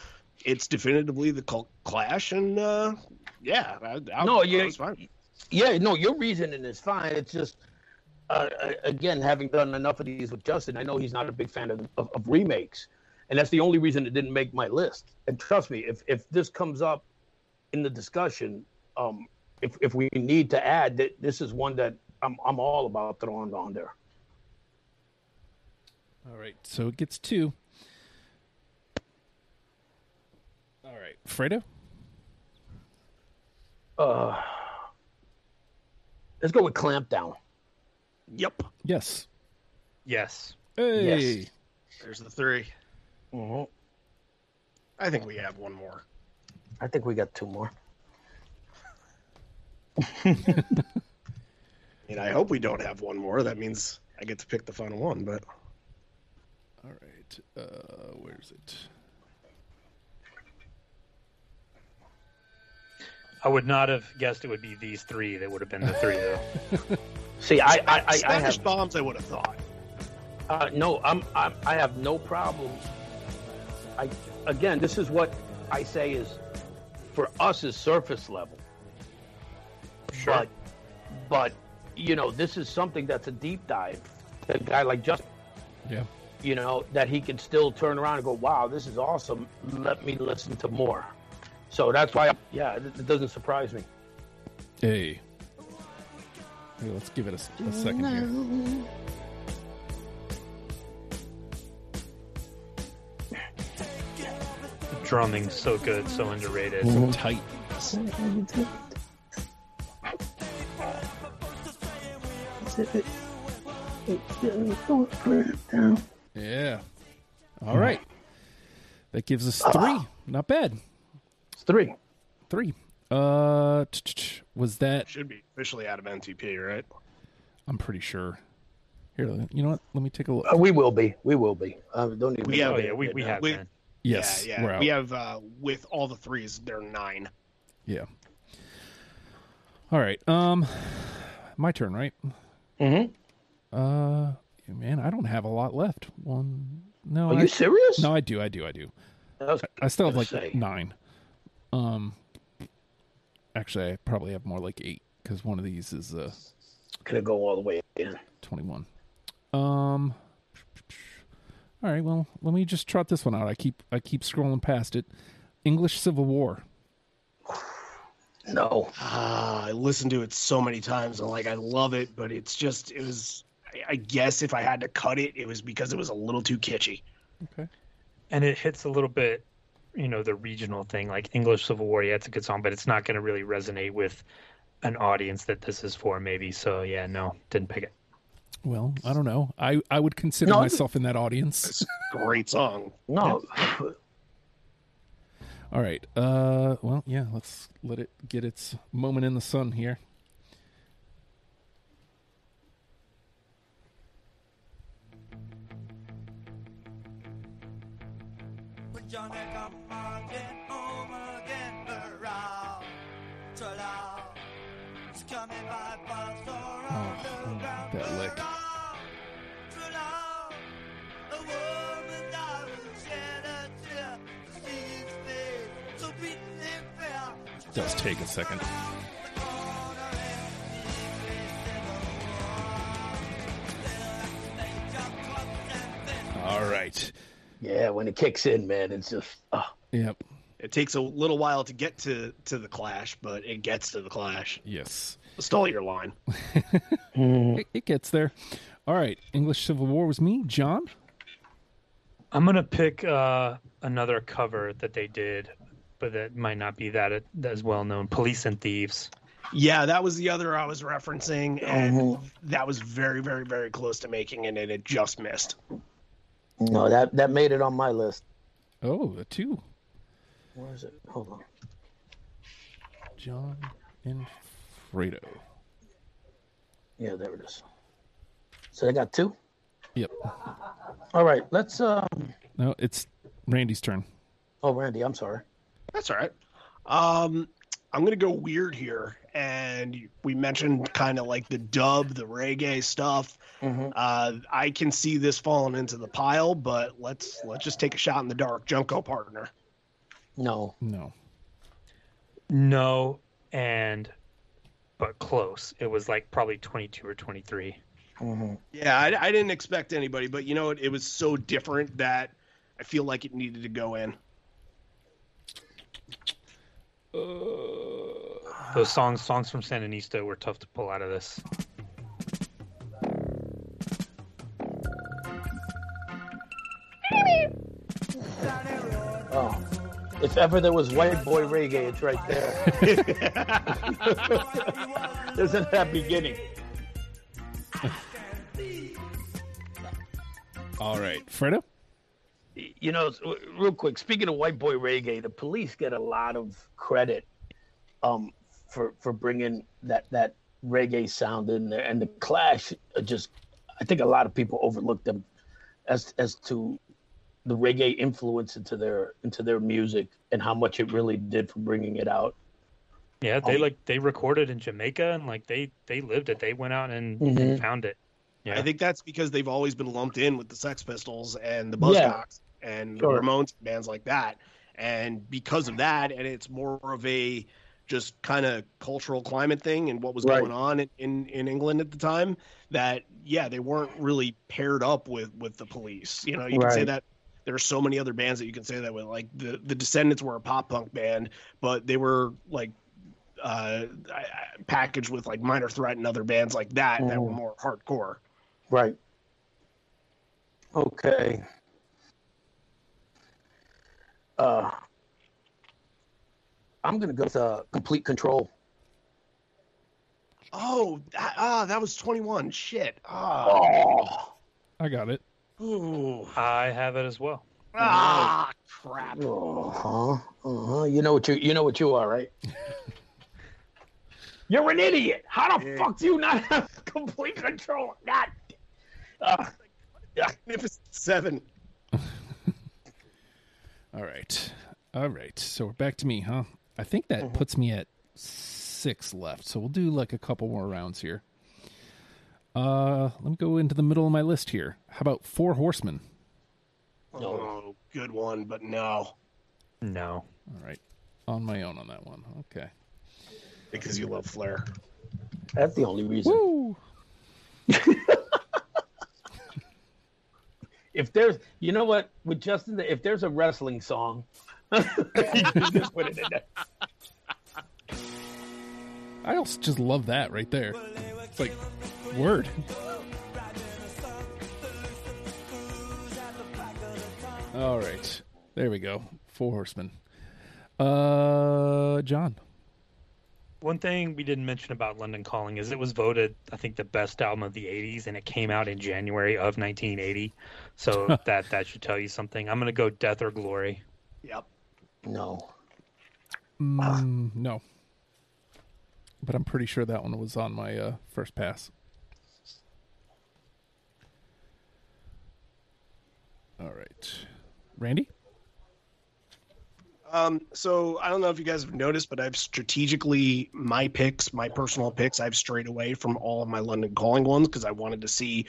It's definitively the Cl- Clash and uh yeah, I, I, No, you- yeah. No, your reasoning is fine. It's just. Uh, again, having done enough of these with Justin, I know he's not a big fan of, of, of remakes, and that's the only reason it didn't make my list. And trust me, if if this comes up in the discussion, um, if if we need to add that, this is one that I'm I'm all about throwing on there. All right. So it gets two. All right. Fredo? Uh, let's go with Clamp Down. Yep. Yes. Yes. Hey. There's the 3. Mm-hmm. I think we have one more. I think we got two more. I mean, I hope we don't have one more. That means I get to pick the final one, but All right. Uh, where's it? I would not have guessed it would be these three. That would have been the three, though. See, I I, I, I have bombs I would have thought. uh, no, I'm, I'm I have no problem. I again, this is what I say is for us is surface level. Sure. But but you know, this is something that's a deep dive. A guy like Justin, Yeah. you know, that he can still turn around and go, "Wow, this is awesome. Let me listen to more." So that's why, yeah, it, it doesn't surprise me. Hey. Hey, let's give it a second here. Drumming's so good, so underrated. So tight. Yeah. All right. That gives us three. Not bad. It's three. Three. Uh, was that? Should be officially out of NTP, right? I'm pretty sure. Here, you know what? Let me take a look. Uh, we will be. We will be. Uh, don't even. We have- yeah, we, we have We- Yes, yeah, we're yeah. We have uh, with all the threes, they're nine. Yeah. All right. Um, my turn, right? Mm Mhm. Uh, man, I don't have a lot left. One. No. Are I, you serious? no, I do. I do. I do. I was I still have like say. nine. Um, actually, I probably have more like eight because one of these is uh gonna go all the way in. twenty-one. Um. All right. Well, let me just trot this one out. I keep I keep scrolling past it. English Civil War. No. Ah, I listened to it so many times and like I love it, but it's just it was. I- I guess if I had to cut it, it was because it was a little too kitschy. Okay. and it hits a little bit you know the regional thing like english civil war yeah it's a good song but it's not going to really resonate with an audience that this is for maybe so yeah no didn't pick it Well, I don't know. I I would consider No, myself in that audience. It's a great song. No. All right. Uh, well, yeah. Let's let it get its moment in the sun here. Beaten and fair. It does take a second. All right. Yeah, when it kicks in, man, it's just oh, Yep. It takes a little while to get to to the clash, but it gets to the clash. Yes. Stole your line. It, it gets there. All right. English Civil War was me, John. I'm gonna pick uh, another cover that they did, but that might not be that as well known. Police and Thieves. Yeah, that was the other I was referencing, and that was very, very, very close to making it, and it just missed. no, that that made it on my list. Oh, a two. Where is it? Hold on. John and Fredo. Yeah, there it is. So I got two. Yep. All right, let's. Um. No, it's Randy's turn. Oh, Randy, I'm sorry. That's all right. Um, I'm gonna go weird here, and we mentioned kind of like the dub, the reggae stuff. Mhm. Uh, I can see this falling into the pile, but let's let's just take a shot in the dark. Junko partner. No. No. No, and but close. It was like probably 22 or 23. hmm Yeah, I, I didn't expect anybody, but you know what? It was so different that I feel like it needed to go in. Those songs, songs from Sandinista, were tough to pull out of this. If ever there was white boy reggae, it's right there. Isn't that beginning? All right. Fredo? you know, real quick. Speaking of white boy reggae, the police get a lot of credit um, for for bringing that that reggae sound in there, and the Clash just. I think a lot of people overlook them as as to the reggae influence into their into their music and how much it really did for bringing it out. Yeah, they Oh. like they recorded in Jamaica and like they they lived it. They went out and, Mhm. and found it. Yeah, I think that's because they've always been lumped in with the Sex Pistols and the Yeah. Buzzcocks and Sure. the Ramones bands like that. And because of that, and it's more of a just kind of cultural climate thing and what was Right. going on in, in, in England at the time, that yeah, they weren't really paired up with with the police. You know, you can say that there are so many other bands that you can say that with. Like the the Descendents were a pop punk band, but they were like uh, I- I- packaged with like Minor Threat and other bands like that that were Mhm. more hardcore. Right. Okay. Uh, I'm gonna go with uh, complete control. Oh, that, ah, that was 21. Shit. Ah. Oh, I got it. Ooh. I have it as well. Ah, crap. uh-huh, uh-huh. You know what you you know what you are, right? You're an idiot. How the Yeah. fuck do you not have complete control? God. Uh, Magnificent Seven. All right. All right. So we're back to me, huh? I think that puts me at six left. So we'll do like a couple more rounds here. Uh, let me go into the middle of my list here. How about Four Horsemen? Oh, good one, but no. No. All right. On my own on that one. Okay. Because you love Flair. that's the only reason. Woo! If there's, you know what, with Justin, if there's a wrestling song, you just put it in there. I also just love that right there. It's like word. All right. There we go. Four Horsemen. Uh, John. One thing we didn't mention about London Calling is it was voted, I think, the best album of the '80s, and it came out in January of 1980. So that that should tell you something. I'm gonna go Death or Glory. Yep. No. Mm, no. But I'm pretty sure that one was on my uh, first pass. All right. Randy? Um, so I don't know if you guys have noticed, but I've strategically my picks, my personal picks, I've strayed away from all of my London Calling ones because I wanted to see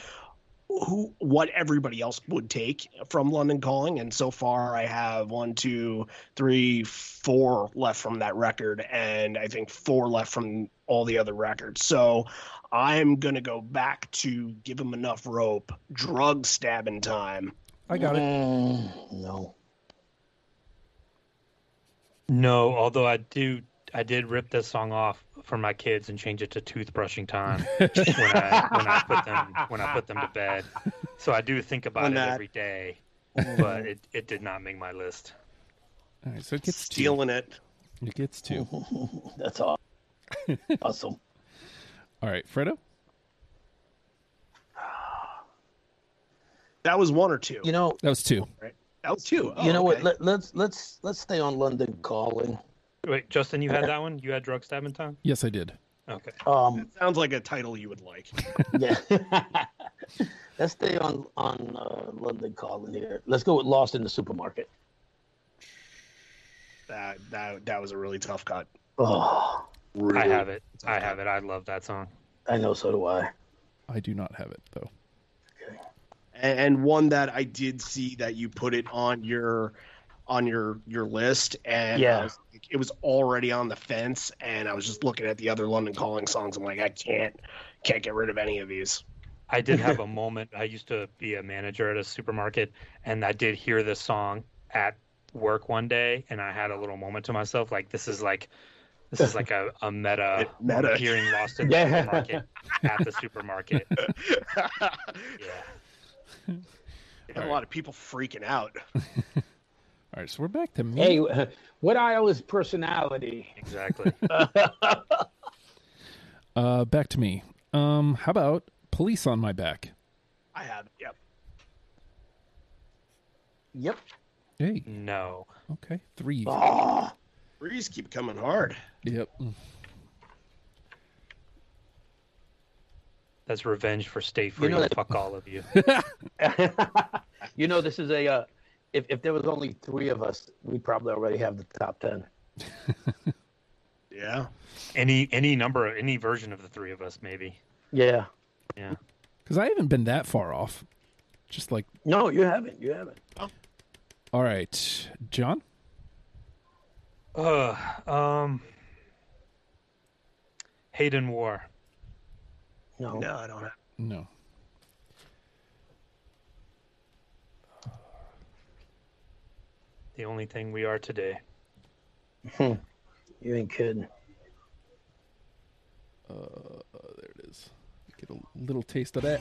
who what everybody else would take from London Calling, and so far I have one, two, three, four left from that record, and I think four left from all the other records. So I'm gonna go back to give them enough rope, drug stabbing time. I got it. Mm, no. No, although I do, I did rip this song off for my kids and change it to toothbrushing time when I when I put them when I put them to bed. So I do think about On it that. every day, mm. but it, it did not make my list. All right, so it gets two. Stealing it. It gets two. That's all. awesome. All right, Fredo? That was one or two. You know, That was two. That was two. Oh, you know oh, what? Let, let's let's let's stay on London Calling. Wait, Justin, you had that one? You had drug stabbing time? Yes, I did. Okay. Um, Sounds like a title you would like. yeah. let's stay on on uh, London Calling here. Let's go with Lost in the Supermarket. That that that was a really tough cut. Oh, I have it. I have it. I love that song. I know. So do I. I do not have it, though. And, and one that I did see that you put it on your on your your list, and Yeah. I was, it was already on the fence, and I was just looking at the other London Calling songs. I'm like, I can't can't get rid of any of these. I did have a moment. I used to be a manager at a supermarket, and I did hear this song at work one day, and I had a little moment to myself, like this is like this is like a, a meta, Meta. hearing lost in the Yeah. supermarket at the supermarket. Yeah. a lot of people freaking out. All right, so we're back to me. Hey, what aisle is personality? Exactly. Uh, back to me. Um, how about Police on My Back? I have yep. Yep. Hey, No. okay. Three. Oh, Threes keep coming hard. Yep. That's revenge for Stay Free. know that- Fuck all of you. you know, this is a. Uh, if if there was only three of us, we'd probably already have the top ten. Yeah. Any any number, any version of the three of us, maybe. Yeah. Yeah. Because I haven't been that far off. Just like, No, you haven't. You haven't. all right, John? Uh, um, Hate and War. No. No, I don't have. No. The only thing we are today. You ain't kidding. Uh, there it is. Get a little taste of that.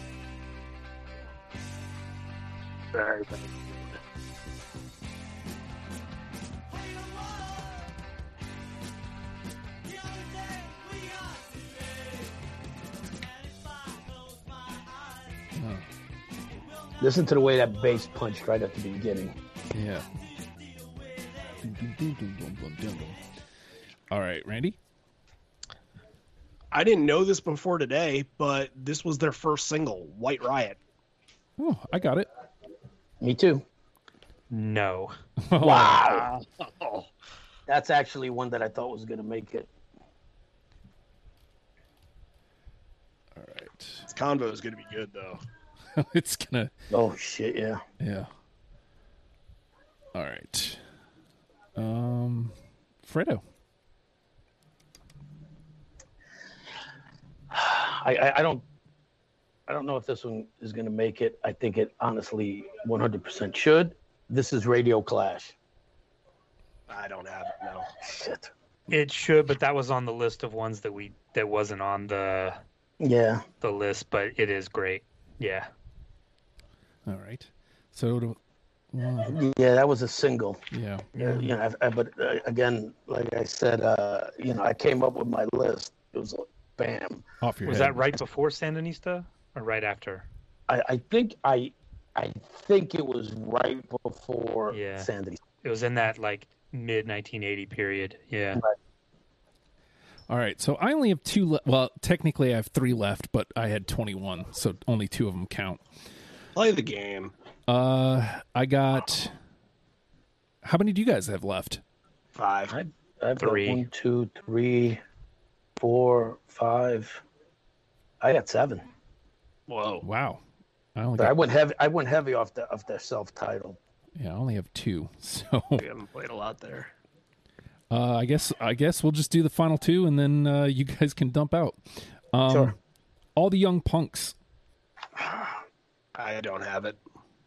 Oh, Listen to the way that bass punched right at the beginning. yeah. All right, Randy? I didn't know this before today, but this was their first single, White Riot. Oh, I got it. Me too. No. Wow. That's actually one that I thought was gonna make it. All right. this convo is going to be good, though. it's gonna, Oh shit, yeah. yeah. All right. Um, Fredo. I, I, I don't I don't know if this one is gonna make it. I think it honestly 100% should. This is Radio Clash. I don't have it, no. Shit. It should, but that was on the list of ones that we that wasn't on the Yeah. the list, but it is great. Yeah. All right. So, to, one, Yeah, that was a single. yeah. Yeah, you know, I, I, but uh, again, like I said, uh, you know, I came up with my list. It was like, bam. Off your Was head. that right before Sandinista or right after? I, I think I, I think it was right before Yeah. Sandy. It was in that like mid 1980 period. Yeah. All right, so I only have two. Le- well, technically, I have three left, but I had 21, so only two of them count. Play the game. Uh, I got. How many do you guys have left? Five. I, I've Three. got one, two, three, four, five. I got seven. Whoa. Wow, I only But I went heavy. I went heavy off the of the self titled. yeah, I only have two. So We haven't played a lot there. uh, I guess I guess we'll just do the final two, and then uh, you guys can dump out. Um, Sure. All the young punks. I don't have it.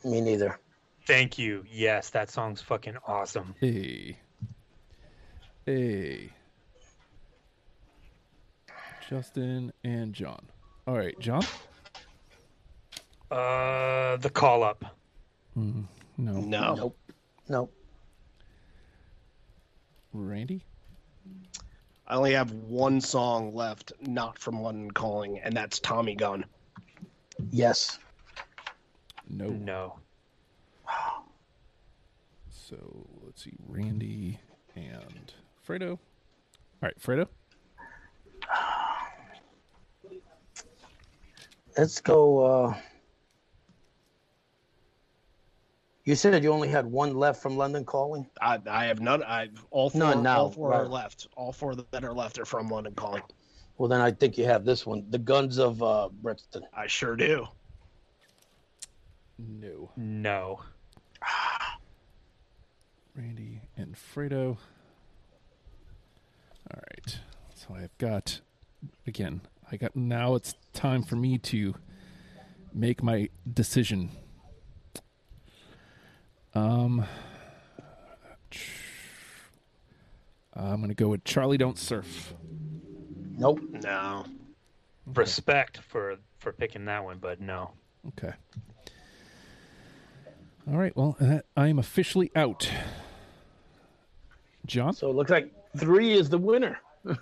Me neither. Thank you. Yes, that song's fucking awesome. Hey. Hey. Justin and John. All right, John? Uh, the call up. No. No. Nope. Nope. Randy? I only have one song left, not from London Calling, and that's Tommy Gun. Yes. No. No. So let's see. Randy and Fredo. All right, Fredo? Let's go. uh You said you only had one left from London Calling. I, I have none. I all four. None now, all four are left. All four that are left are from London Calling. Well, then I think you have this one, the Guns of uh Brixton. I sure do. No. No. Randy and Fredo. All right. So I've got again, I got now it's time for me to make my decision. Um I'm going to go with Charlie Don't Surf. Nope. No. Respect for for picking that one, but no. Okay. All right. Well, that, I am officially out. John? So it looks like three is the winner.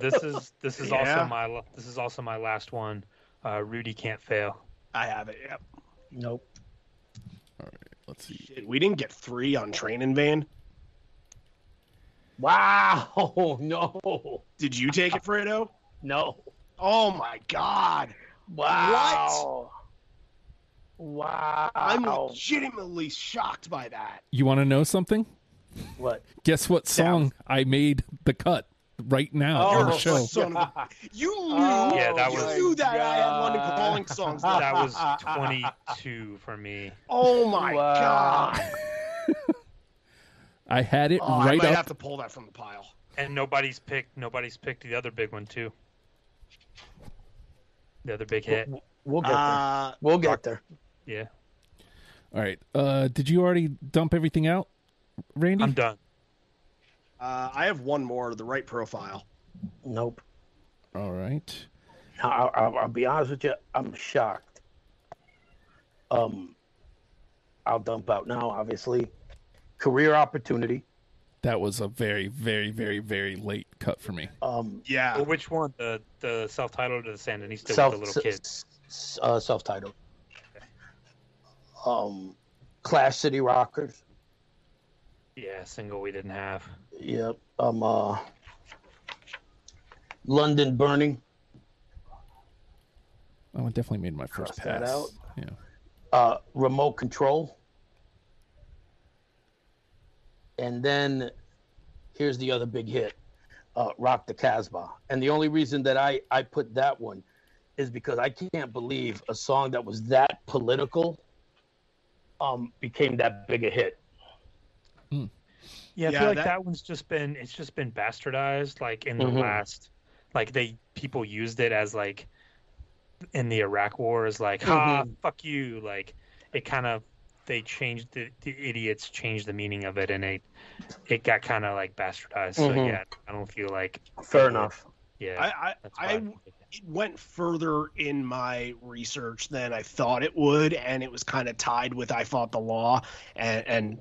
This is this is Yeah. also my this is also my last one. Uh, Rudy can't fail. I have it. Yep. Nope. All right. Let's see. Shit, we didn't get three on Train in Vain. Wow. No. Did you take it, Fredo? No. Oh my God. Wow. Wow. I'm legitimately shocked by that. You want to know something? what? Guess what song I made the cut right now on the Oh, show? Son of a, you knew. Oh, Yeah, that you was- knew that I had London God. Calling songs. That was 22 for me. Oh my Wow. God. I had it Oh, I might up. have to pull that from the pile. And nobody's picked nobody's picked the other big one too. The other big hit. We'll get there. Uh, We'll get there. Yeah. All right. Uh, did you already dump everything out, Randy? I'm done. uh, I have one more, the right profile. Nope. All right. Now, I'll, I'll, I'll be honest with you. I'm shocked. Um, I'll dump out now. Obviously, career opportunity. That was a very, very, very, very late cut for me. Um, Yeah. Well, which one? The the self-titled or the Sandinista self with the little kid? s- s- uh, self-titled. Um, Clash City Rockers. Yeah, single we didn't have. Yep. Um, uh, London Burning. Oh, I definitely made my first Cross that pass. out. Yeah. uh, remote control. And then here's the other big hit, uh, Rock the Casbah. And the only reason that I, I put that one is because I can't believe a song that was that political um, became that big a hit. Yeah, I Yeah, feel like that- that... one's just been it's just been bastardized like in the Mhm. last like they people used it as like in the Iraq war as like ha fuck you like it kind of they changed the, the idiots changed the meaning of it and it it got kind of like bastardized so Mhm. yeah I don't feel like Fair enough. yeah I, I, that's I why it went further in my research than I thought it would, and it was kind of tied with I fought the law, and, and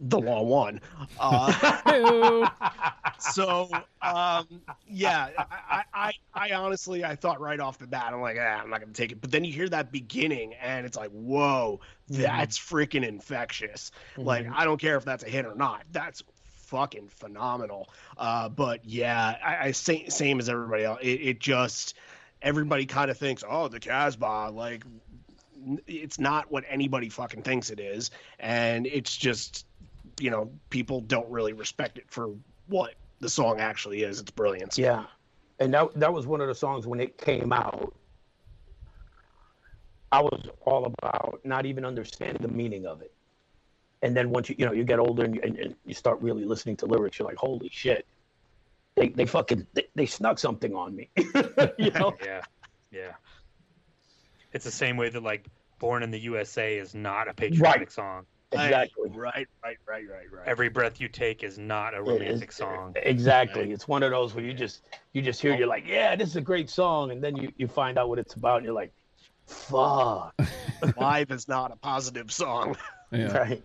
the law won. Uh, so um, yeah, I, I, I, honestly I thought right off the bat I'm like ah, I'm not gonna take it, but then you hear that beginning and it's like whoa, that's freaking infectious. Like I don't care if that's a hit or not, that's fucking phenomenal. Uh, but yeah, I, I same same as everybody else. It, it just everybody kind of thinks, oh, the Casbah, like it's not what anybody fucking thinks it is, and it's just you know people don't really respect it for what the song actually is. It's brilliance. Yeah, and that that was one of the songs when it came out. I was all about not even understanding the meaning of it, and then once you you know you get older and you, and, and you start really listening to lyrics, you're like, holy shit, they they fucking they, they snuck something on me, you know? Yeah, yeah. It's the same way that like "Born in the USA" is not a patriotic Right. song. Exactly. Right, right, right, right, right. "Every Breath You Take" is not a It is- romantic song. Exactly. Right. It's one of those where you just you just hear you're like, yeah, this is a great song, and then you you find out what it's about, and you're like, fuck. Live is not a positive song. Yeah. Right.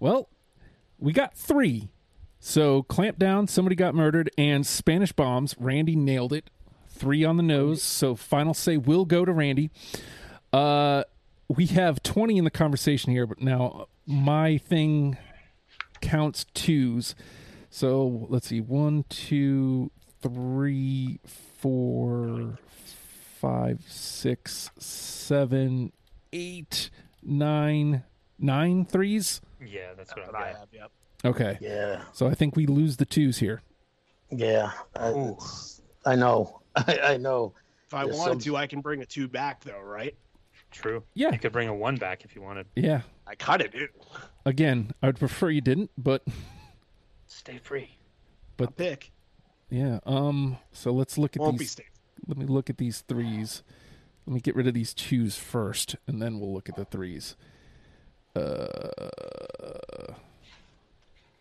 Well, we got three. So clamp down, somebody got murdered, and Spanish bombs. Randy nailed it. Three on the nose. So final say will go to Randy. Uh, we have twenty in the conversation here, but now my thing counts twos. So let's see, one, two, three, four, five, six, seven, eight, nine, nine threes. Yeah, that's what But I've I have, yep. Okay. Yeah. So I think we lose the twos here. Yeah. I, I know. I, I know. If I There's wanted some- to, I can bring a two back though, right? True. Yeah. You could bring a one back if you wanted. Yeah. I kind it, do. Again, I would prefer you didn't, but Stay free. I'll pick yeah. Um. So let's look at won't be these. safe. Let me look at these threes. Let me get rid of these twos first, and then we'll look at the threes. Uh,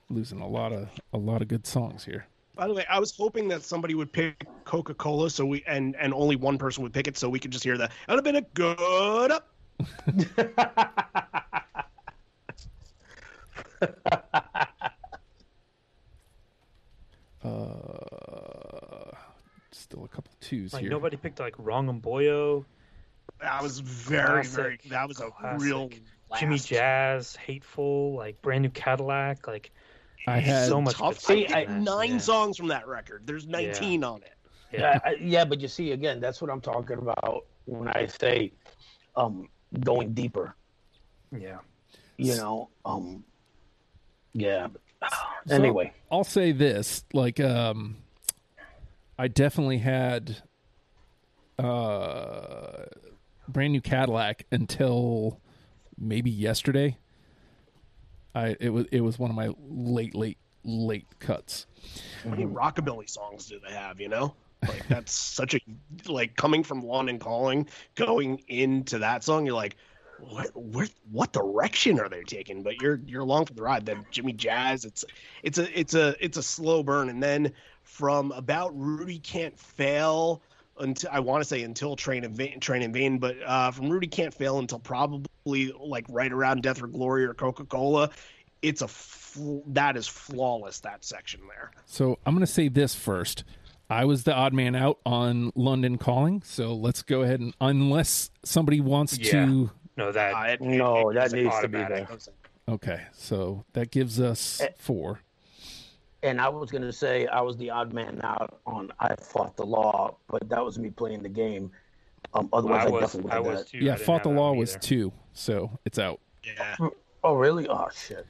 losing a lot of a lot of good songs here. By the way, I was hoping that somebody would pick Coca Cola, so we and and only one person would pick it, so we could just hear that. That would have been a good up. Uh, still a couple twos Like here. nobody picked like Wrong 'Em Boyo, That was very, very. That was a Classic. real. Jimmy. Jazz, Hateful, like Brand New Cadillac. Like I had so much Tough. good I stuff picked in that. nine Yeah. songs from that record. There's 19 on it. Yeah. Yeah, I, yeah, but you see, again, that's what I'm talking about when I say um, going deeper. Yeah. You know, um, yeah. So- anyway, I'll say this: like, um, I definitely had uh, brand new Cadillac until maybe yesterday. I it was it was one of my late late late cuts. How many rockabilly songs do they have? You know, like that's such a like coming from London Calling, going into that song. You're like, what, what, what direction are they taking? But you're you're along for the ride. Then Jimmy Jazz, it's it's a it's a it's a slow burn, and then from about Rudy can't fail until I want to say until Train in Vain, Train in Vain, but uh, from Rudy can't fail until probably like right around Death or Glory or Coca Cola. It's a fl- that is flawless that section there. So I'm going to say this first. I was the odd man out on London Calling, so let's go ahead and unless somebody wants Yeah. to. No, that Uh, it- no, it- that needs to be there. Okay, so that gives us Eh. four. And I was gonna say I was the odd man out on I fought the law, but that was me playing the game. Um, otherwise, I I, was. definitely would I have was that. too. Yeah, didn't fought the law was either. two, so it's out. Yeah. Oh, really? Oh, shit.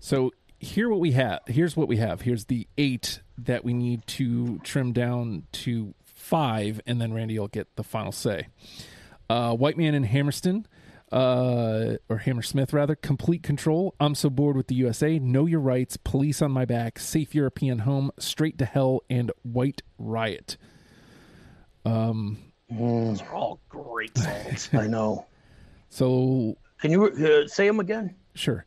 So here what we have. Here's what we have. Here's the eight that we need to trim down to five, and then Randy will get the final say. Uh, White Man in Hammerston, uh, or Hammersmith rather. Complete control. I'm so bored with the USA. Know your rights. Police on my back. Safe European home. Straight to hell. And White Riot. Um, those are all great songs. I know. So Can you uh, say them again? Sure.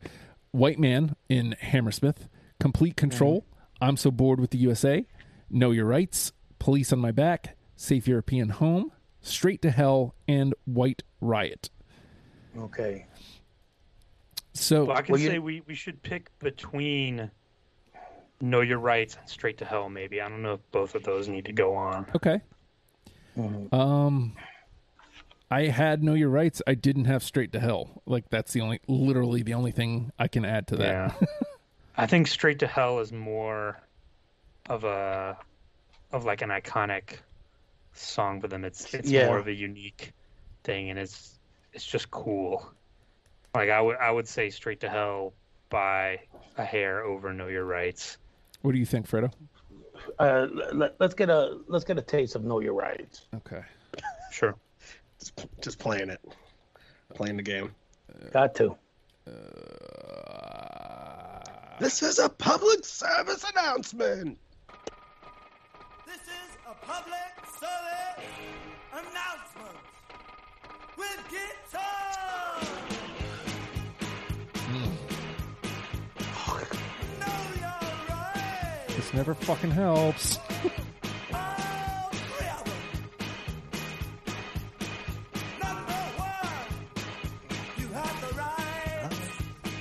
White man in Hammersmith. Complete control. I'm so bored with the USA. Know your rights. Police on my back. Safe European home. Straight to hell and White Riot. Okay. So Well, I can Well, say we, we should pick between Know Your Rights and Straight to Hell, maybe. I don't know if both of those need to go on. okay. Um, I had know your rights. I didn't have straight to hell. Like that's the only, literally the only thing I can add to that. Yeah. I think Straight to Hell is more of a of like an iconic song for them. It's it's Yeah. more of a unique thing, and it's it's just cool. Like I would I would say Straight to Hell by a hair over Know Your Rights. What do you think, Fredo? Uh, let, let's get a let's get a taste of Know Your Rights. Okay. Sure. Just, just playing it, playing the game. Got to. This is a public service announcement. This is a public service announcement with guitar. Know your rights. This never fucking helps. All three of them. Number one, you have the right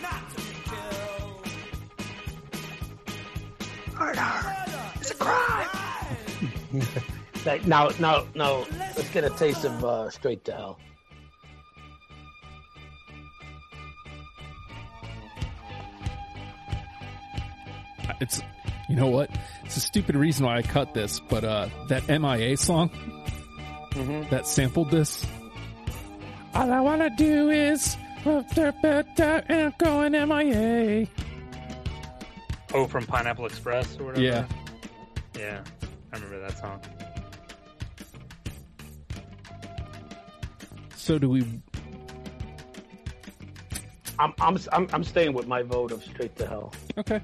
not to be killed. Murder is a crime. Like, now, now, now, let's get a taste of uh, Straight to Hell. It's, you know what? It's a stupid reason why I cut this, but uh, that MIA song that sampled this. All I wanna do is and I'm going MIA. Oh, from Pineapple Express or whatever. Yeah. Yeah. I remember that song. So do we? I'm, I'm, I'm, I'm staying with my vote of Straight to Hell. Okay.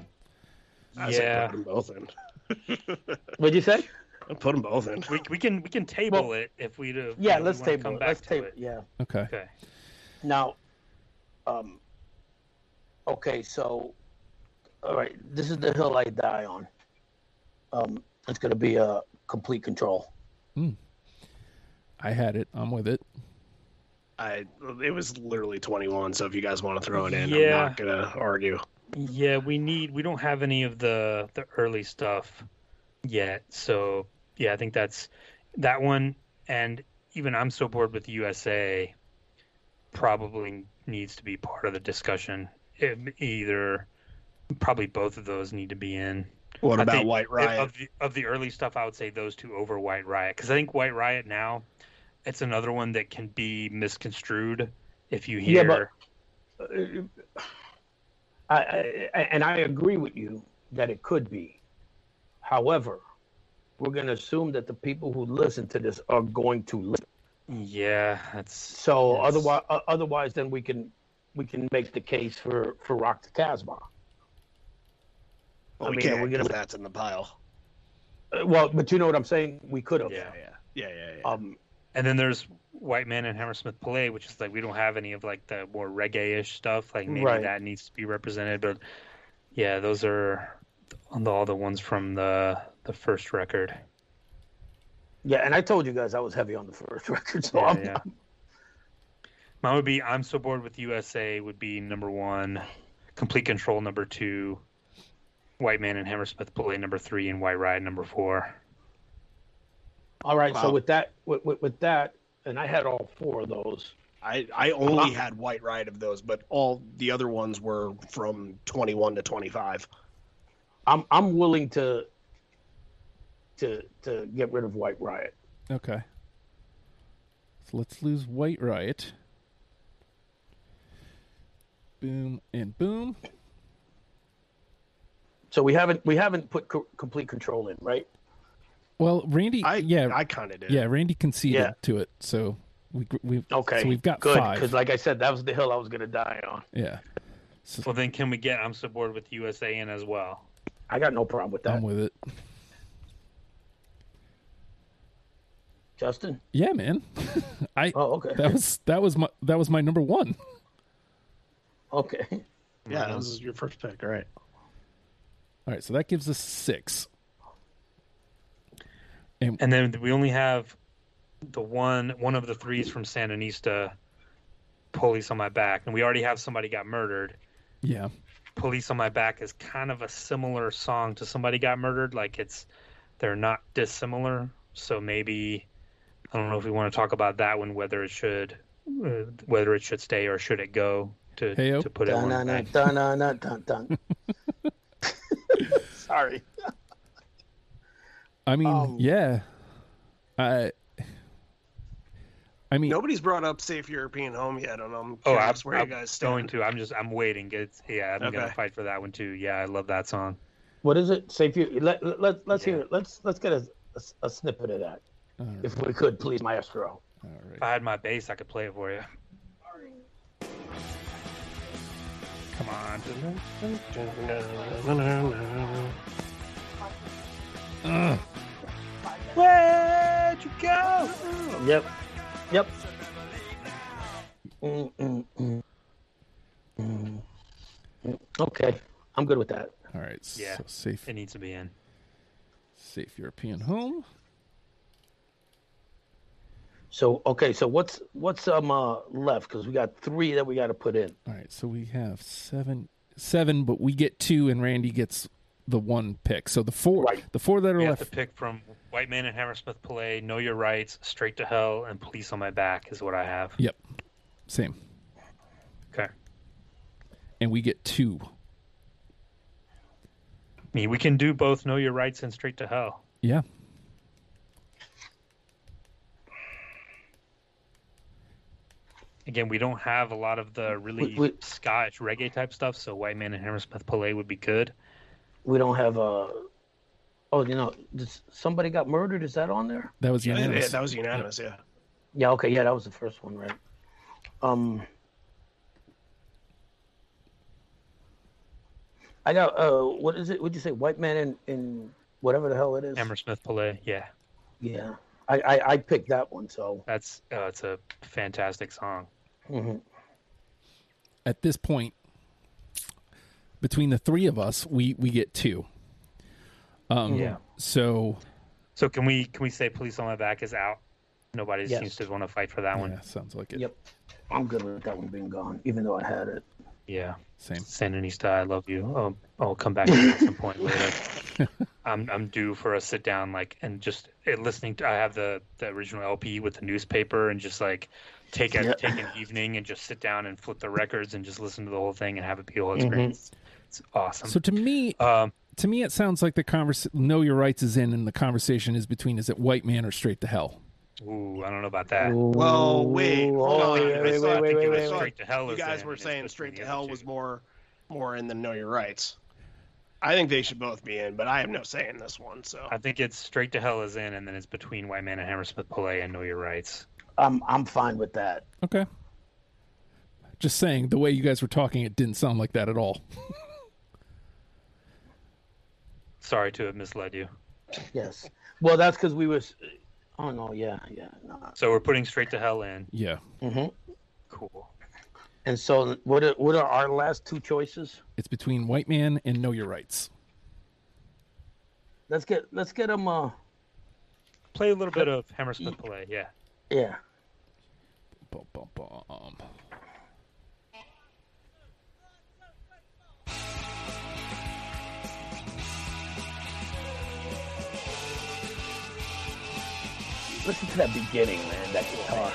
I say yeah. put them both in. What'd you say? I'll put them both in. We, we can we can table it if we do. Yeah, let's table come it. back Let's to table it. Yeah. Okay. Okay. Now, um, okay, so, all right, this is the hill I die on. Um, it's going to be a complete control. I had it. I'm with it. I it was literally 21. So if you guys want to throw it in, I'm not gonna argue. Yeah, we need we don't have any of the the early stuff yet. So yeah, I think that's that one and even I'm so bored with USA probably needs to be part of the discussion. It, either probably both of those need to be in. What I about think White Riot? Of the of the early stuff, I would say those two over White Riot because I think White Riot now it's another one that can be misconstrued if you Yeah, hear. but- I, I, and I agree with you that it could be. However, we're going to assume that the people who listen to this are going to listen. yeah, that's So Yes. otherwise, uh, otherwise, then we can we can make the case for for Rock the Casbah. well, I we mean, can't. we're gonna- that's in the pile. Uh, well, but you know what I'm saying? We could have. Yeah, yeah, yeah, yeah. yeah. Um, And then there's White Man and Hammersmith Palais, which is like we don't have any of like the more reggae-ish stuff. Like maybe Right. that needs to be represented, but yeah, those are all the ones from the the first record. yeah, and I told you guys I was heavy on the first record, so Yeah, I'm, yeah. Mine would be I'm so bored with USA would be number one, Complete Control number two, White Man and Hammersmith Palais number three, and White Riot" number four. All right. So with that, with, with, with that, and I had all four of those. I I only had White Riot of those, but all the other ones were from 21 to 25. I'm I'm willing to to to get rid of White Riot. Okay. So let's lose White Riot. Boom and boom. So we haven't we haven't put co- complete control in, right? Well, Randy, I yeah, I kind of did. yeah, Randy conceded Yeah. to it, so we we Okay. So we've got good five. because, like I said, that was the hill I was going to die on. yeah, so Well, then can we get I'm so bored with USA in as well? I got no problem with that. I'm with it. Justin. Yeah, man. I Oh, okay. that was that was my that was my number one. Okay. yeah. That was your first pick, all right? All right, so that gives us six. And then we only have the one one of the threes from Sandinista, Police on My Back. And we already have Somebody Got Murdered. Yeah, Police on My Back is kind of a similar song to Somebody Got Murdered. Like it's they're not dissimilar. So maybe I don't know if we want to talk about that one, whether it should uh, whether it should stay or should it go to Heyo. to put it Dun, one dun, back. dun, dun, dun, dun, dun. Sorry. I mean, Um, yeah. I. I mean, Nobody's brought up Safe European Home yet, and I'm Oh, I'm, where I'm you guys going to. I'm just. I'm waiting. It's, yeah, I'm gonna fight for that one too. Yeah, I love that song. What is it? Safe if you let let let's Yeah. hear it. Let's let's get a, a, a snippet of that, all right, if we could, please, Maestro. all If. I had my bass, I could play it for you. Come on. Ugh. Where'd you go? Yep. Yep. Mm, mm, mm. Mm. Okay, I'm good with that. All right. Yeah. So safe, It needs to be in. safe European home. So okay, so what's what's um uh, left? Because we got three that we got to put in. All right. So we have seven, seven, but we get two, and Randy gets the one pick. So the four, Right. the four that are We have left. to pick from White Man and Hammersmith Play, Know Your Rights, Straight to Hell, and Police on My Back is what I have. Yep. Same. Okay. And we get two. I mean, we can do both Know Your Rights and Straight to Hell. Yeah. Again, we don't have a lot of the really we- Scottish reggae type stuff, so White Man and Hammersmith Play would be good. We don't have a. oh you know does somebody got murdered? Is that on there? That was unanimous. yeah, that was unanimous. Yeah. Yeah. Okay. Yeah, that was the first one, right? Um. I got uh what is it? Would you say white man in in whatever the hell it is? Hammersmith Play, yeah, Yeah. I, I I picked that one. So. that's uh, it's a fantastic song. mhm. At this point, between the three of us, we we get two. Um, Yeah. So So can we can we say Police on My Back is out? Nobody Yes. seems to want to fight for that one. sounds like it. Yep. I'm good with that one being gone, even though I had it. Yeah. Same. Sandinista, I love you. I'll, I'll come back to that at some point later. I'm I'm due for a sit down, like, and just uh, listening to. I have the the original LP with the newspaper, and just like take a Yeah. take an evening and just sit down and flip the records and just listen to the whole thing and have it be a whole Mhm. experience. It's awesome. So to me, um, to me, it sounds like the convers know your rights is in, and the conversation is between is it white man or straight to hell. ooh, I don't know about that. Well, wait, hold oh, on. wait, I wait, wait, wait, wait, wait, it wait. Straight to hell. You guys in, were saying straight to hell was more more in than know your rights. I think they should both be in, but I have no say in this one. So I think it's straight to hell is in, and then it's between White Man and Hammersmith Play and Know Your Rights. I'm I'm fine with that. Okay. Just saying, the way you guys were talking, it didn't sound like that at all. Sorry to have misled you. Yes. Well, that's because we was. Oh no. Yeah. Yeah. No. So we're putting straight to hell in. Yeah, Mm-hmm. Cool. And so, what are, what are our last two choices? it's between white man and know your rights. Let's get let's get them. Uh, Play a little bit of Hammersmith Play, yeah. yeah. Bum, bum, bum. Listen to that beginning, man. That guitar.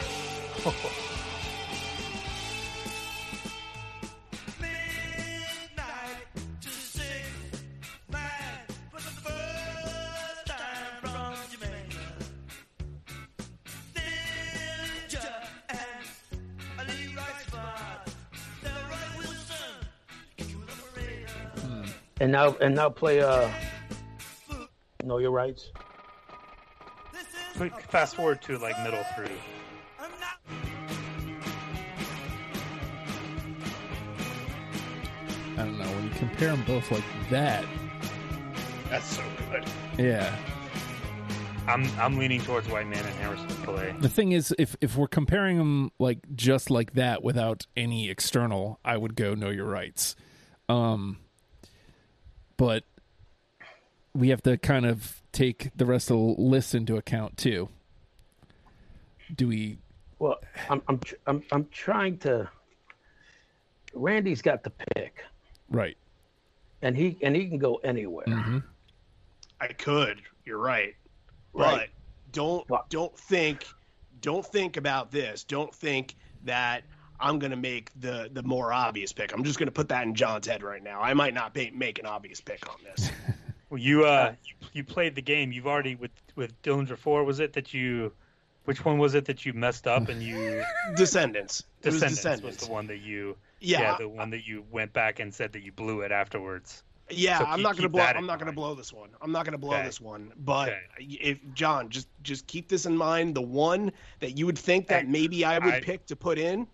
And now and now play. Uh, know your rights. Quick, fast forward to like middle three. I'm not. I don't know. When you compare them both like that, that's so good. yeah. I'm I'm leaning towards White Man and Hammersmith Play. The thing is, if if we're comparing them like just like that without any external, I would go know your rights. Um, but we have to kind of take the rest of the list into account too. Do we? Well, I'm I'm I'm I'm trying to. Randy's got the pick, Right. and he and he can go anywhere. hmm I could. You're right. Right. But don't Well- don't think don't think about this. Don't think that I'm gonna make the the more obvious pick. I'm just gonna put that in John's head right now. I might not be, make an obvious pick on this. Well, you uh, you, you played the game. You've already with with Dillinger Four. Was it that you? Which one was it that you messed up and you Descendents. It was Descendents, Descendents. was the one that you Yeah, the one that you went back and said that you blew it afterwards. Yeah, So I'm keep- not gonna blow. I'm in not gonna blow this one. I'm not gonna blow Okay. this one. But Okay. if John, just just keep this in mind. The one that you would think that I- maybe I would I- pick to put in,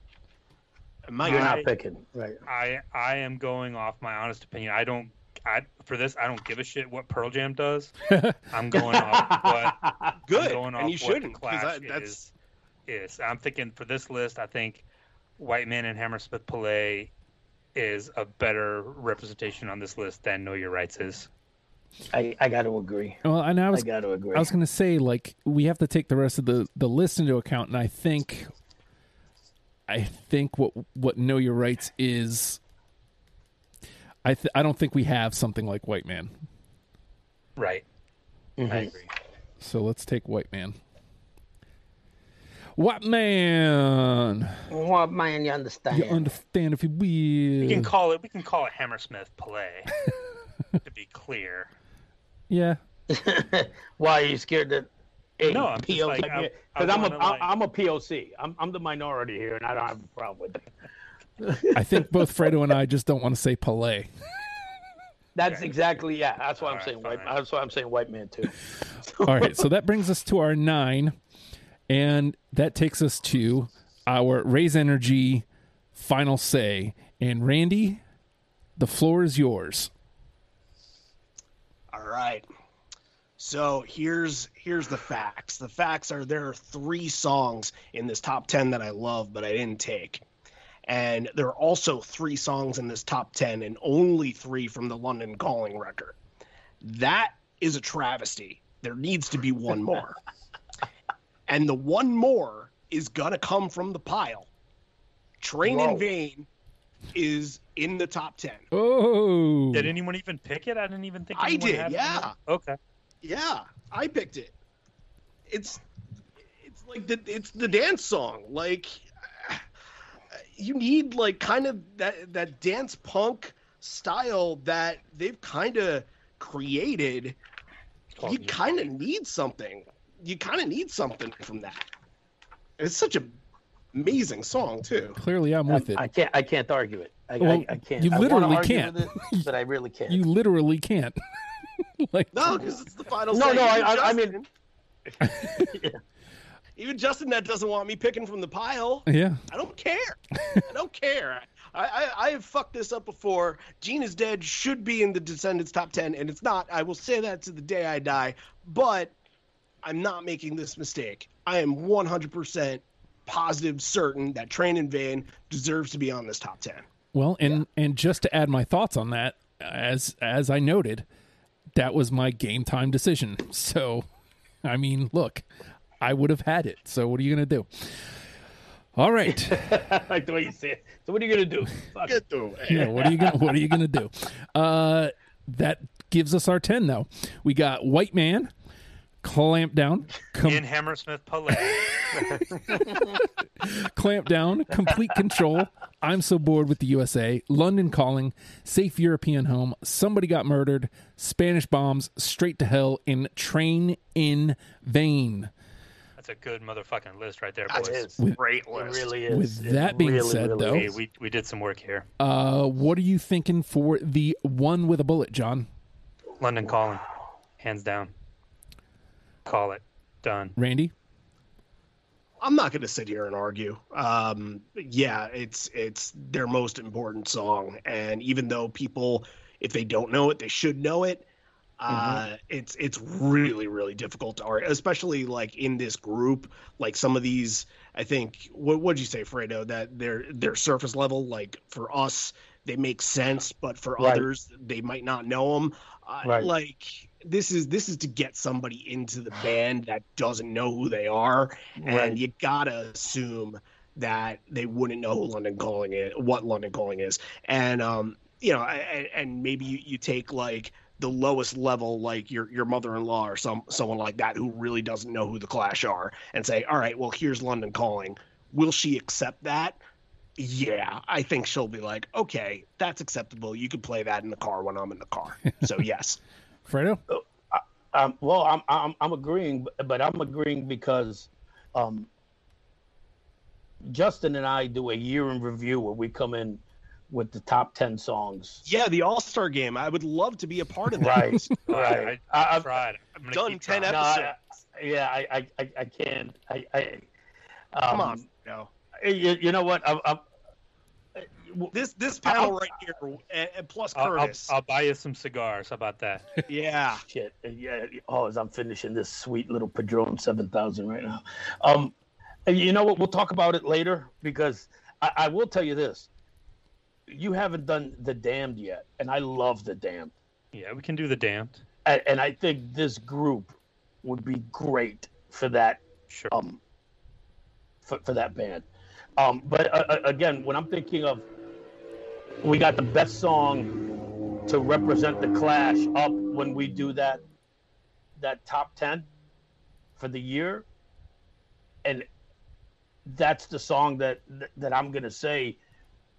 I You're not. not picking, right? I I am going off my honest opinion. I don't. I for this I don't give a shit what Pearl Jam does. I'm going off what Good, I'm going off and you shouldn't, 'cause Clash that- that's is, is. I'm thinking for this list, I think White Man and Hammersmith Palais is a better representation on this list than Know Your Rights is. I, I got to agree. Well, and I I was got to agree. I was going to say like we have to take the rest of the the list into account, and I think I think what what know your rights is. I th- I don't think we have something like White Man, Right. I Mhm. agree. so let's take White Man. White Man, What man you understand? you understand if you We can call it. We can call it Hammersmith play. to be clear. yeah, Why are you scared that? Hey, No, I'm just like, I- I because I'm, a wanna, like- am a POC. I'm I'm the minority here, and I don't have a problem with it. I think both Fredo and I just don't want to say Palais. That's exactly yeah. That's why I'm All right, saying white. That's why I'm saying white man too. All right, so that brings us to our nine, and that takes us to our raise energy final say. And Randy, the floor is yours. All right. So here's here's the facts. The facts are there are three songs in this top ten that I love, but I didn't take. And there are also three songs in this top ten, and only three from the London Calling record. That is a travesty. There needs to be one more. and the one more is gonna come from the pile. Train Whoa. in Vain is in the top ten. Oh, Did anyone even pick it? I didn't even think I did, had it yeah. there. Okay. Yeah, I picked it. It's it's like the it's the dance song. Like you need like kind of that that dance punk style that they've kind of created. Oh, you kind of need something. You kind of need something from that. It's such a amazing song too. clearly I'm with it. I can't. I can't argue it. I, Well, I, I can't. you literally argue can't. it, but I really can't. You literally can't. like, No, because it's the final. No, no, I- Even I- I Justin- mean- even Justin that doesn't want me picking from the pile. yeah, I don't care. I don't care. I, I, I have fucked this up before. Jean is Dead should be in the Descendents top 10, and it's not. I will say that to the day I die, but I'm not making this mistake. I am 100% positive, certain that Train in Vain deserves to be on this top 10. Well, and and just to add my thoughts on that, as as I noted, that was my game time decision. So, I mean, look, I would have had it. So, what are you gonna do? All right. I like the way you say it. So what are you gonna do? Fuck. Get through it. yeah. What are you gonna What are you gonna do? Uh, that gives us our ten. Though we got White Man, Clamp Down, com- in Hammersmith Palais. Clamp Down, Complete Control, I'm So Bored with the USA, London Calling, Safe European Home, Somebody Got Murdered, Spanish Bombs, Straight to Hell, and Train in Vain. That's a good motherfucking list right there, boys. is With- great It list. really is. With It that being really, said, really though- Hey, we we did some work here. Uh, what are you thinking for the one with a bullet, John? London Calling, hands down. Call it done. Randy? I'm not going to sit here and argue. Um, yeah, it's it's their most important song, and even though people, if they don't know it, they should know it. Uh, it's it's really really difficult to argue, especially like in this group. Like some of these, I think. What would you say, Fredo? That they're they're surface level. Like for us, they make sense, but for Right. others, they might not know them. Uh, Right. Like this is this is to get somebody into the band that doesn't know who they are and Right. you gotta assume that they wouldn't know who London Calling is, what London Calling is, and um, you know, and, and maybe you, you take like the lowest level, like your your mother-in-law or some someone like that who really doesn't know who the Clash are, and say, all right, well, here's London Calling. Will she accept that? Yeah, I think she'll be like, okay, that's acceptable. You can play that in the car when I'm in the car. So yes, Fredo? Um, well, I'm, I'm I'm agreeing, but I'm agreeing because um, Justin and I do a year in review where we come in with the top ten songs. Yeah, the All Star game. I would love to be a part of that. Right, right. I, I- I tried. I'm done 10 trying. No, I- episodes. yeah, I, I, I, I can't. I, I Come um, on, no. You, you know what? I'm, I'm, This this panel right here, and, and plus I'll, I'll, Curtis. I'll buy you some cigars. How about that? yeah, shit. Yeah. Oh, as I'm finishing this sweet little Padron 7000 right now. Um, and you know what? We'll talk about it later because I, I will tell you this. You haven't done The Damned yet, and I love The Damned. Yeah, we can do the damned. And, and I think this group would be great for that Sure. um for, for that band um but uh, uh, again when i'm thinking of we got the best song to represent the clash up when we do that that top 10 for the year and that's the song that that i'm going to say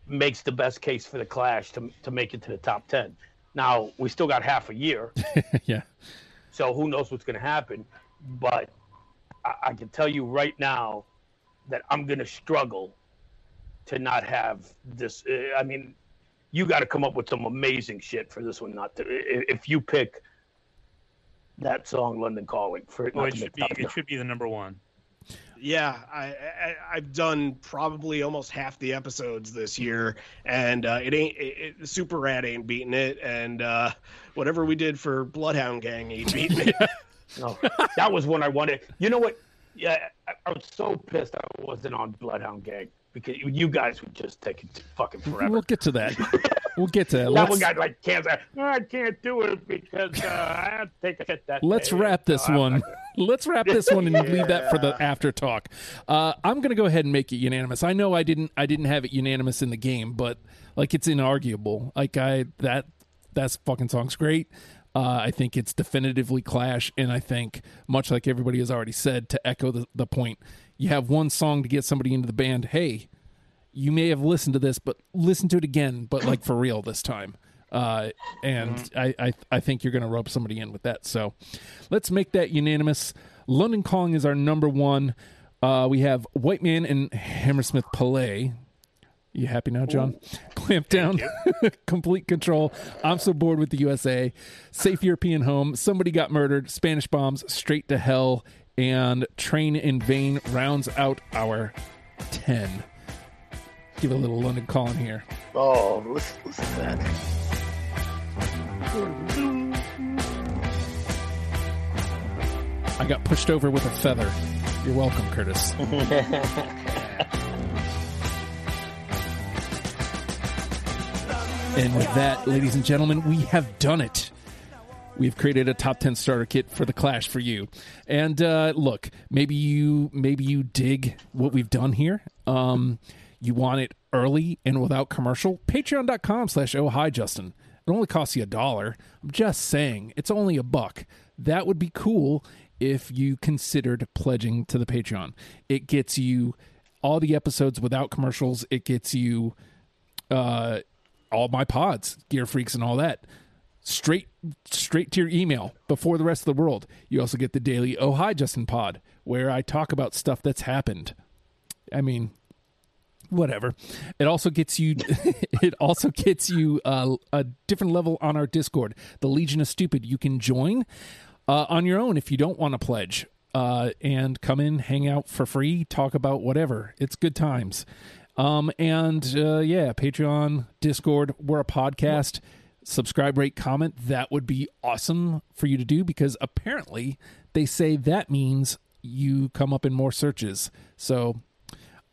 makes the best case for the clash to, to make it to the top 10 now we still got half a year yeah. so who knows what's going to happen? But I, I can tell you right now that I'm going to struggle to not have this. uh, I mean, you got to come up with some amazing shit for this one not to. i- If you pick that song, "London Calling," for it Well, not it to should be it should be the number one. Yeah. I, I I've done probably almost half the episodes this year, and uh, it ain't it, it, Super Rat ain't beating it, and uh, whatever we did for Bloodhound Gang ain't beating it. That was one I wanted. You know what? Yeah, I, I was so pissed I wasn't on Bloodhound Gang because you guys would just take it fucking forever. We'll get to that. We'll get to that. that one guy like can't "Oh, I can't do it because uh, I have to take a hit that let's day." wrap this No, one. Let's wrap this one and leave that for the after talk. Uh, I'm gonna go ahead and make it unanimous. I know I didn't I didn't have it unanimous in the game, but like it's inarguable. Like I that that's fucking song's great. Uh, I think it's definitively Clash, and I think much like everybody has already said, to echo the, the point, you have one song to get somebody into the band. Hey, you may have listened to this, but listen to it again, but like for real this time. Uh, and I, I, I think you're going to rope somebody in with that. So let's make that unanimous. London Calling is our number one. Uh, we have White Man and Hammersmith Palais. You happy now, John? Clamp down, complete control. I'm so bored with the USA. Safe European home. Somebody got murdered. Spanish bombs. Straight to hell. And train in vain rounds out our ten. Give a little London calling here. Oh, listen, listen to that. I got pushed over with a feather. You're welcome, Curtis. and with that, ladies and gentlemen, we have done it. We've created a top 10 starter kit for the Clash for you. And uh, look, maybe you maybe you dig what we've done here. Um, you want it early and without commercial? Patreon.com slash oh hi Justin. It only costs you a dollar. I'm just saying, it's only a buck. That would be cool if you considered pledging to the Patreon. It gets you all the episodes without commercials. It gets you uh, all my pods, Gear Freaks, and all that straight straight to your email before the rest of the world. You also get the daily Oh Hi Justin Pod, where I talk about stuff that's happened. I mean, whatever. It also gets you. it also gets you uh, a different level on our Discord, the Legion of Stupid. You can join uh, on your own if you don't want to pledge. Uh, and come in, hang out for free, talk about whatever. It's good times. Um, and uh, yeah, Patreon, Discord, we're a podcast. Subscribe, rate, comment. That would be awesome for you to do because apparently they say that means you come up in more searches. So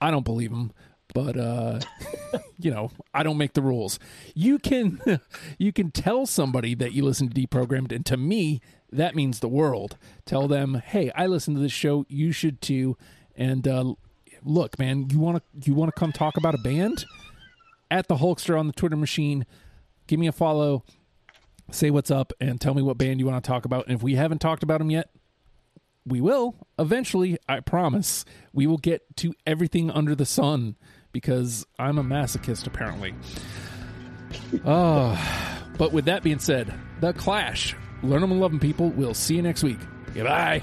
I don't believe them, but uh, you know, I don't make the rules. You can you can tell somebody that you listen to deprogrammed, and to me, that means the world. Tell them, hey, I listen to this show. You should too. And uh, look, man, you want to you want to come talk about a band at the Hulkster on the Twitter machine. Give me a follow. Say what's up and tell me what band you want to talk about. And if we haven't talked about them yet, we will eventually i promise we will get to everything under the sun because i'm a masochist apparently oh but with that being said the clash Learn them and love them, people. We'll see you next week. Goodbye.